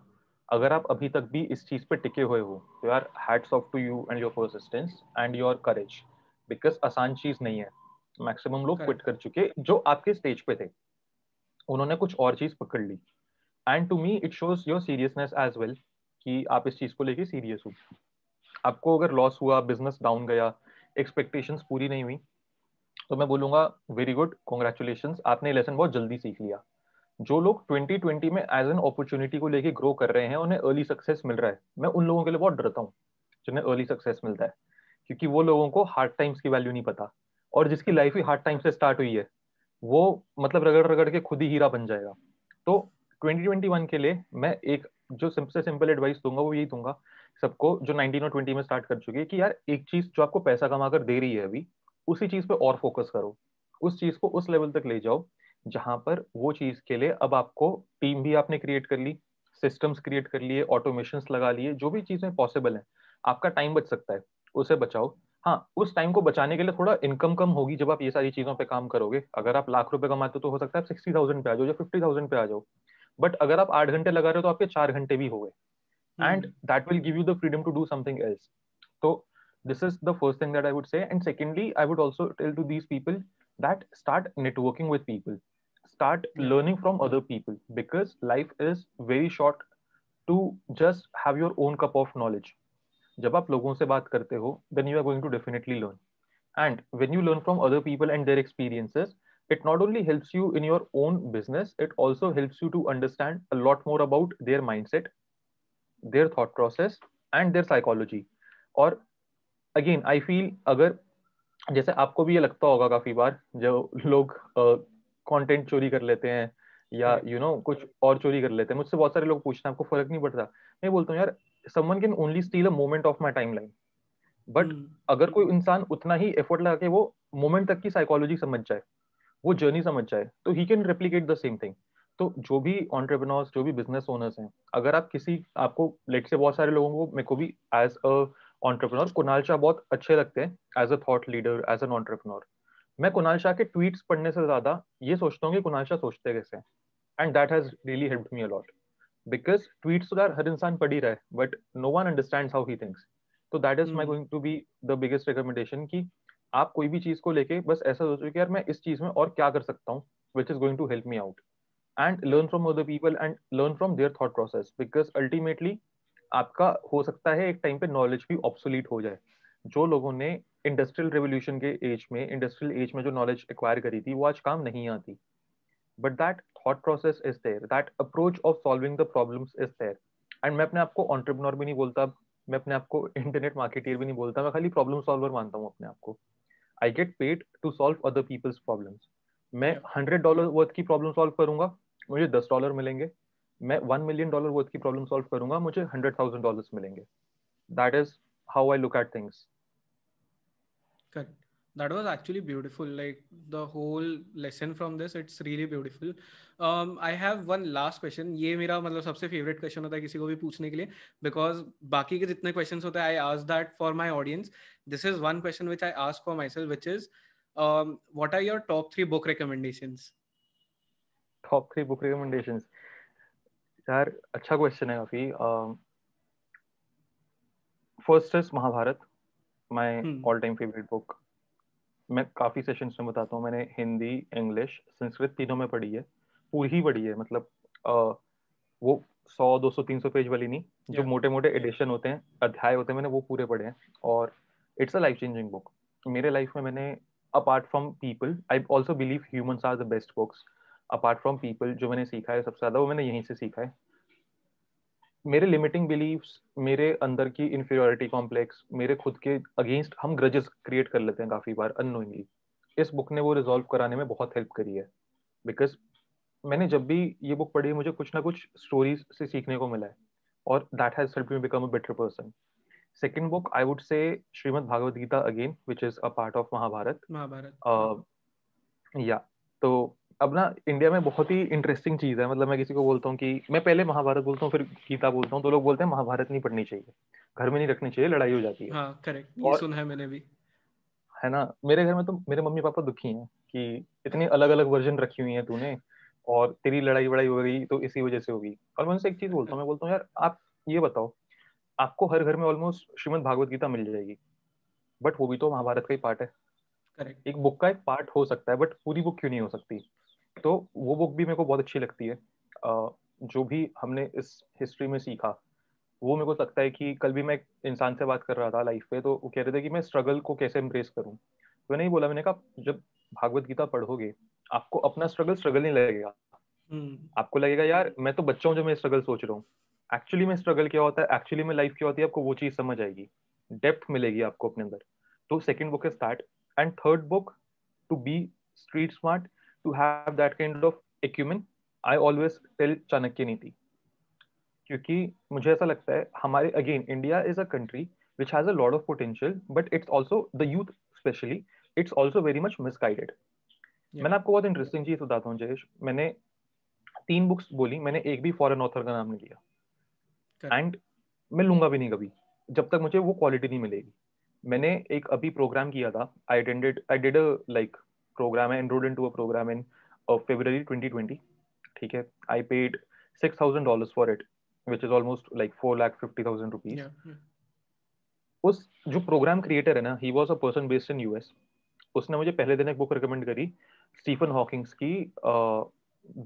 अगर आप अभी तक भी इस चीज़ पे टिके हुए हो तो यार hats off to you and your persistence and your courage because आसान चीज़ नहीं है। मैक्सिमम लोग क्विट कर चुके जो आपके स्टेज पे थे उन्होंने कुछ और चीज़ पकड़ ली। And to me it shows your seriousness as well कि आप इस चीज़ को लेके सीरियस हो। आपको अगर लॉस हुआ बिज़नेस डाउन गया एक्सपेक्टेशंस पूरी नहीं हुई तो मैं बोलूँगा वेरी गुड कॉन्ग्रेचुलेशन आपने लेसन बहुत जल्दी सीख लिया. जो लोग 2020 में एज एन अपॉर्चुनिटी को लेके ग्रो कर रहे हैं, उन्हें अर्ली सक्सेस मिल रहा है। मैं उन लोगों के लिए बहुत डरता हूँ, जिन्हें अर्ली सक्सेस मिलता है, क्योंकि वो लोगों को हार्ड टाइम्स की वैल्यू नहीं पता, और जिसकी लाइफ ही हार्ड टाइम से स्टार्ट हुई है, वो मतलब रगड़ रगड़ के खुद ही हीरा बन जाएगा। तो 2021 के लिए मैं एक जो सबसे सिंपल एडवाइस दूँगा, वो यही दूँगा सबको, जो 19 और 20 में स्टार्ट कर चुके हैं कि यार, एक चीज़ जो आपको पैसा कमा कर दे रही है अभी उसी चीज़ पे और फोकस करो। उस चीज़ को उस लेवल तक ले जाओ जहाँ पर वो चीज़ के लिए अब आपको टीम भी आपने क्रिएट कर ली सिस्टम्स क्रिएट कर लिए ऑटोमेशन लगा लिए जो भी चीज़ें पॉसिबल है आपका टाइम बच सकता है उसे बचाओ। हाँ उस टाइम को बचाने के लिए थोड़ा इनकम कम होगी जब आप ये सारी चीज़ों पे काम करोगे। अगर आप लाख रुपए कमाते हो तो हो सकता है आप सिक्सटी थाउज़ेंड पे आ जाओ या फिफ्टी थाउज़ेंड पे आ जाओ। बट अगर आप आठ घंटे लगा रहे हो तो आपके चार घंटे भी हो गए। And that will give you the freedom to do something else तो this is the first thing that i would say and secondly i would also tell to these people that start networking with people start yeah. learning from other people because life is very short to just have your own cup of knowledge जब आप लोगों से बात करते हो then you are going to definitely learn and when you learn from other people and their experiences it not only helps you in your own business it also helps you to understand a lot more about their mindset their thought process and their psychology और again I feel अगर जैसे आपको भी ये लगता होगा काफ़ी बार जो लोग कंटेंट uh, चोरी कर लेते हैं या यू you नो know, कुछ और चोरी कर लेते हैं मुझसे बहुत सारे लोग पूछते हैं आपको फ़र्क नहीं पड़ता। मैं बोलता हूँ यार someone can only steal a moment of my timeline but अगर कोई इंसान उतना ही एफर्ट लगा के वो मोमेंट तक की साइकोलॉजी समझ जाए वो जर्नी समझ जाए तो ही can replicate the same thing तो जो भी ऑन्टरप्रनोर्स जो भी बिज़नेस ओनर्स हैं अगर आप किसी आपको लेट से बहुत सारे लोगों को मेरे को भी as a entrepreneur Kunal Shah बहुत अच्छे लगते हैं as a thought leader as an entrepreneur मैं कुणाल शाह के ट्वीट्स पढ़ने से ज़्यादा ये सोचता हूँ कि कुणाल शाह सोचते कैसे and that has really help me a lot because tweets तो यार हर इंसान पढ़ ही रहा है but no one understand how he thinks तो that is my going to be the biggest recommendation की आप कोई भी चीज़ को लेके बस ऐसा सोचो कि यार मैं इस चीज़ में और क्या कर सकता हूँ which is going to help me out and learn from other people and learn from their thought process because ultimately आपका हो सकता है एक टाइम पे नॉलेज भी ऑब्सोलीट हो जाए। जो लोगों ने इंडस्ट्रियल रेवोल्यूशन के एज में इंडस्ट्रियल एज में जो नॉलेज एक्वायर करी थी, वो आज काम नहीं आती। But that thought process is there that approach of solving the problems is there and मैं अपने आप को ऑन्टरप्रनोर भी नहीं बोलता, मैं अपने आप को इंटरनेट मार्केटियर भी नहीं बोलता, मैं खाली प्रॉब्लम सॉल्वर मानता हूँ अपने आप को। I get paid to solve other people's problems मैं हंड्रेड डॉलर वर्थ की प्रॉब्लम सॉल्व करूँगा, मुझे दस डॉलर मिलेंगे मैं वन मिलियन डॉलर वर्थ की प्रॉब्लम सॉल्व करूँगा मुझे हंड्रेड थाउज़ेंड डॉलर मिलेंगे। That is how I look at things that was actually beautiful like the whole lesson from this it's really beautiful. Um, i have one last question. ये मेरा मतलब सबसे favourite question होता है किसी को भी पूछने के लिए बिकॉज़ बाकी के जितने क्वेश्चंस होते हैं I ask that for my audience this is one question which I ask for myself which is what are your top 3 book recommendations top 3 book recommendations यार अच्छा क्वेश्चन है काफ़ी। First is Mahabharat my all time favourite book मैं काफ़ी sessions में बताता हूँ मैंने हिंदी इंग्लिश संस्कृत तीनों में पढ़ी है। पूरी ही पढ़ी है मतलब आ, वो सौ दो सौ तीन सौ पेज वाली नहीं जो मोटे मोटे एडिशन होते हैं अध्याय होते हैं मैंने वो पूरे पढ़े हैं। और it's a life changing book मेरे लाइफ में मैंने apart from people I also believe humans are the best books apart from people जो मैंने सीखा है सबसे ज़्यादा वो मैंने यहीं से सीखा है। मेरे लिमिटिंग बिलीव्स मेरे अंदर की इन्फीरियोरिटी कॉम्प्लेक्स मेरे खुद के अगेंस्ट हम ग्रजेस क्रिएट कर लेते हैं काफ़ी बार अनोइंगली इस बुक ने वो रिजॉल्व कराने में बहुत हेल्प करी है। बिकॉज़ मैंने जब भी ये बुक पढ़ी मुझे कुछ ना कुछ स्टोरीज से सीखने को मिला है। और that has help me become a better person second book I would say Shrimad Bhagavat Gita again which is a part of Mahabharat. Mahabharat या तो अब ना इंडिया में बहुत ही इंटरेस्टिंग चीज़ है। मतलब मैं किसी को बोलता हूँ कि मैं पहले महाभारत बोलता हूँ फिर गीता बोलता हूँ तो लोग बोलते हैं महाभारत नहीं पढ़नी चाहिए। घर में नहीं रखनी चाहिए लड़ाई हो जाती है। हाँ करेक्ट ये सुना है मैंने भी। है ना? मेरे घर में तो मेरे मम्मी पापा दुखी हैं कि इतनी अलग अलग वर्जन रखी हुई है तूने और तेरी लड़ाई वड़ाई हो गई तो इसी वजह से होगी। और मैं उनसे एक चीज़ बोलता हूँ मैं बोलता हूँ यार आप ये बताओ आपको हर घर में ऑलमोस्ट श्रीमद भागवत गीता मिल जाएगी बट वो भी तो महाभारत का ही पार्ट है। एक बुक का एक पार्ट हो सकता है बट पूरी बुक क्यों नहीं हो सकती? तो वो बुक भी मेरे को बहुत अच्छी लगती है। जो भी हमने इस हिस्ट्री में सीखा वो मेरे को लगता है कि कल भी मैं एक इंसान से बात कर रहा था लाइफ पे तो वो कह रहे थे कि मैं स्ट्रगल को कैसे एम्ब्रेस करूँ? तो मैंने ही बोला मैंने कहा जब भागवत गीता पढ़ोगे आपको अपना स्ट्रगल स्ट्रगल नहीं लगेगा। हम्म। आपको लगेगा यार मैं तो बच्चा हूँ जो मैं स्ट्रगल सोच रहा हूँ। एक्चुअली में स्ट्रगल क्या होता है? एक्चुअली में लाइफ क्या होती है? आपको वो चीज़ समझ आएगी। डेप्थ मिलेगी आपको अपने अंदर। तो second book is start and third book to be street smart to have that kind of equipment I always tell Chanakya Niti क्योंकि मुझे ऐसा लगता है हमारे again India is a country which has a lot of potential but it's also the youth specially it's also very much misguided मैंने आपको बहुत interesting चीज़ बताता हूँ जयेश। मैंने तीन बुक्स बोली मैंने एक भी फॉरेन ऑथर का नाम नहीं लिया। एंड मैं लूँगा भी नहीं कभी जब तक मुझे वो क्वालिटी नहीं मिलेगी। मैंने एक अभी प्रोग्राम किया था I attended I did a like program I enrolled into a program in February 2020 ठीक है? I paid 6000 dollars for it which is almost like 4 lakh 50000 rupees उस जो प्रोग्राम क्रिएटर है ना ही was a person based in US उसने मुझे पहले दिन एक बुक रिकमेंड करी स्टीफन हॉकिंग्स की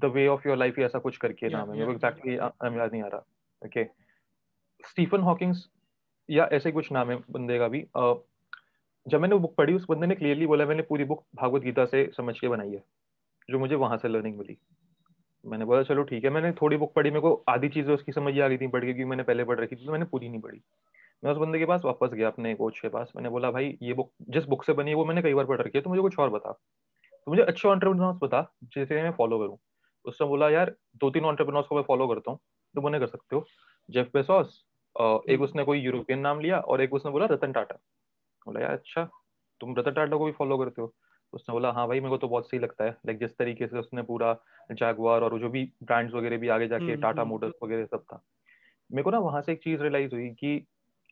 the way of your life ऐसा कुछ करके नाम है। मेरे को एग्जैक्टली याद नहीं आ रहा। ओके स्टीफन हॉकिंग्स या ऐसे कुछ नाम है बंदे का भी। जब मैंने वो बुक पढ़ी उस बंदे ने क्लियरली बोला मैंने पूरी बुक भागवत गीता से समझ के बनाई है जो मुझे वहाँ से लर्निंग मिली। मैंने बोला चलो ठीक है। मैंने थोड़ी बुक पढ़ी मेरे को आधी चीज़ें उसकी समझ आ गई थी पढ़ के क्योंकि मैंने पहले पढ़ रखी थी तो मैंने पूरी नहीं पढ़ी। मैं उस बंदे के पास वापस गया अपने कोच के पास। मैंने बोला भाई ये बुक जिस बुक से बनी है वो मैंने कई बार पढ़ रखी है तो मुझे कुछ और बता। तो मुझे अच्छे ऑन्टरप्रनोर्स बता जिसे मैं फॉलो करूँ। उसने बोला यार दो तीन ऑन्टरप्रनोर्स को मैं फॉलो करता हूँ तो वो कर सकते हो। जेफ बेसॉस एक हम्म। उसने कोई यूरोपियन नाम लिया और एक उसने बोला रतन टाटा। बोला यार अच्छा तुम रतन टाटा को भी फॉलो करते हो? उसने बोला हाँ भाई मेरे को तो बहुत सही लगता है। लाइक जिस तरीके से उसने पूरा जैगवार और जो भी ब्रांड्स वगैरह भी आगे जाके टाटा हम्म, मोटर्स हम्म, वगैरह सब था। मेरे को ना वहाँ से एक चीज़ रियलाइज़ हुई कि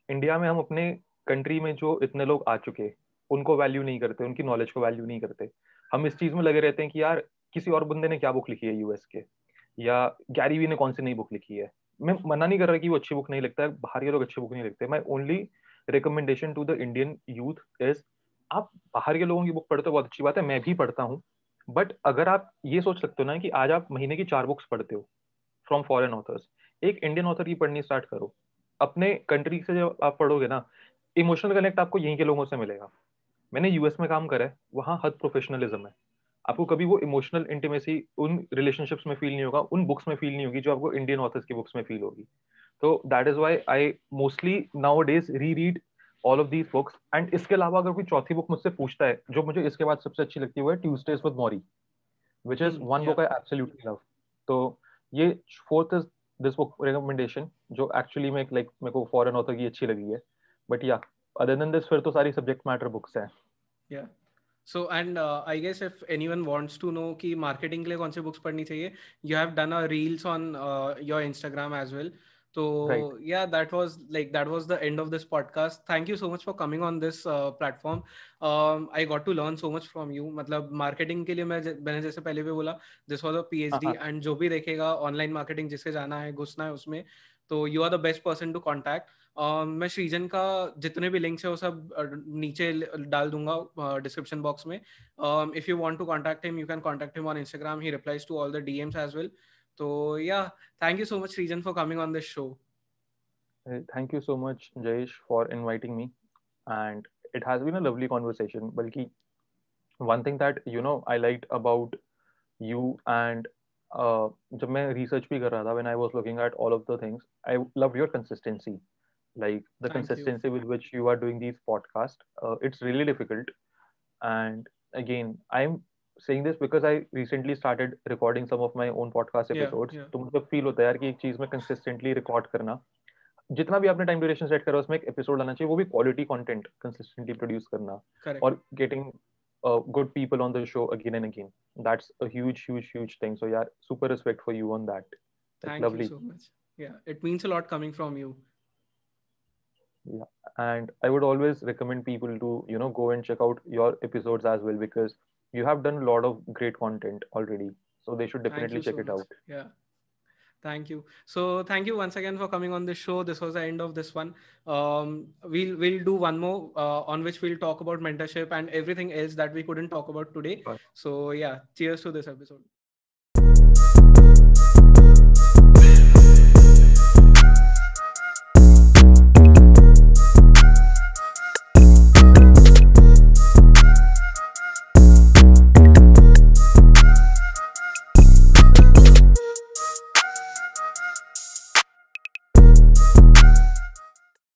इंडिया में हम अपने कंट्री में जो इतने लोग आ चुके उनको वैल्यू नहीं करते उनकी नॉलेज को वैल्यू नहीं करते। हम इस चीज़ में लगे रहते हैं कि यार किसी और बंदे ने क्या बुक लिखी है यूएस के? या गैरीवी ने कौन सी नई बुक लिखी है? मैं मना नहीं कर रहा कि वो अच्छी बुक नहीं लिखता है बाहर के लोग अच्छी बुक नहीं लिखते। मैं only recommendation to the Indian youth is आप बाहर के लोगों की बुक पढ़ते हो, बहुत अच्छी बात है, मैं भी पढ़ता हूँ। बट अगर आप ये सोच सकते हो ना कि आज आप महीने की चार बुक्स पढ़ते हो फ्रॉम फॉरेन ऑथर्स एक इंडियन ऑथर की पढ़नी स्टार्ट करो। अपने कंट्री से जब आप पढ़ोगे ना इमोशनल कनेक्ट आपको यहीं के लोगों से मिलेगा। मैंने यूएस में काम करा है, वहाँ हद प्रोफेशनलिज्म है। आपको कभी वो इमोशनल इंटीमेसी उन रिलेशनशिप्स में फील नहीं होगा, उन बुक्स में फील नहीं होगी जो आपको इंडियन ऑथर्स की बुक्स में फील होगी। तो that is why I mostly nowadays reread all of these books and इसके अलावा अगर कोई चौथी बुक मुझसे पूछता है जो मुझे इसके बाद सबसे अच्छी लगती है Tuesdays with Morrie which is one book I absolutely love तो ये fourth is this book recommendation जो एक्चुअली में लाइक मेरे को फॉरेन ऑथर की अच्छी लगी है. बट या अदर देन दिस फिर तो सारी सब्जेक्ट मैटर बुक्स हैं. Yeah so and I guess if anyone wants to know कि मार्केटिंग के लिए कौन से बुक्स पढ़नी चाहिए you have done a reels on your Instagram as well so right. yeah that was like that was the end of this podcast thank you so much for coming on this uh, platform um, i got to learn so much from you मतलब marketing के लिए मैं मैंने जैसे पहले भी बोला this was a PhD and जो भी देखेगा online marketing जिससे जाना है घुसना है उसमें तो you are the best person to contact मैं श्रीजन का जितने भी लिंक्स है वो सब नीचे डाल दूँगा डिस्क्रिप्शन बॉक्स में if you want to contact him you can contact him on Instagram he replies to all the DMs as well तो या thank you so much Shrijan for coming on this show thank you so much Jayesh for inviting me and it has been a lovely conversation balki one thing that you know i liked about you and uh, जब मैं research भी कर रहा था when I was looking at all of the things I loved your consistency like the Thank consistency you. with which you are doing these podcasts uh, it's really difficult and again I'm saying this because I recently started recording some of my own podcast episodes yeah, yeah. तो मुझे feel होता है यार कि एक चीज़ में consistently record करना जितना भी आपने टाइम ड्यूरेशन सेट करा उसमें एक एपिसोड लाना चाहिए वो भी क्वालिटी कंटेंट कंसिस्टेंटली प्रोड्यूस करना Correct. और getting good people on the show again and again that's a huge huge huge thing so यार super respect for you on that Thank lovely. you so much. Yeah, it means a lot coming from you. Yeah, and I would always recommend people to you know go and check out your episodes as well because you have done a lot of great content already. So they should definitely check so it much. out. Yeah. Thank you. So thank you once again for coming on this show. This was the end of this one. Um, we'll we'll do one more uh, on which we'll talk about mentorship and everything else that we couldn't talk about today. So yeah, cheers to this episode.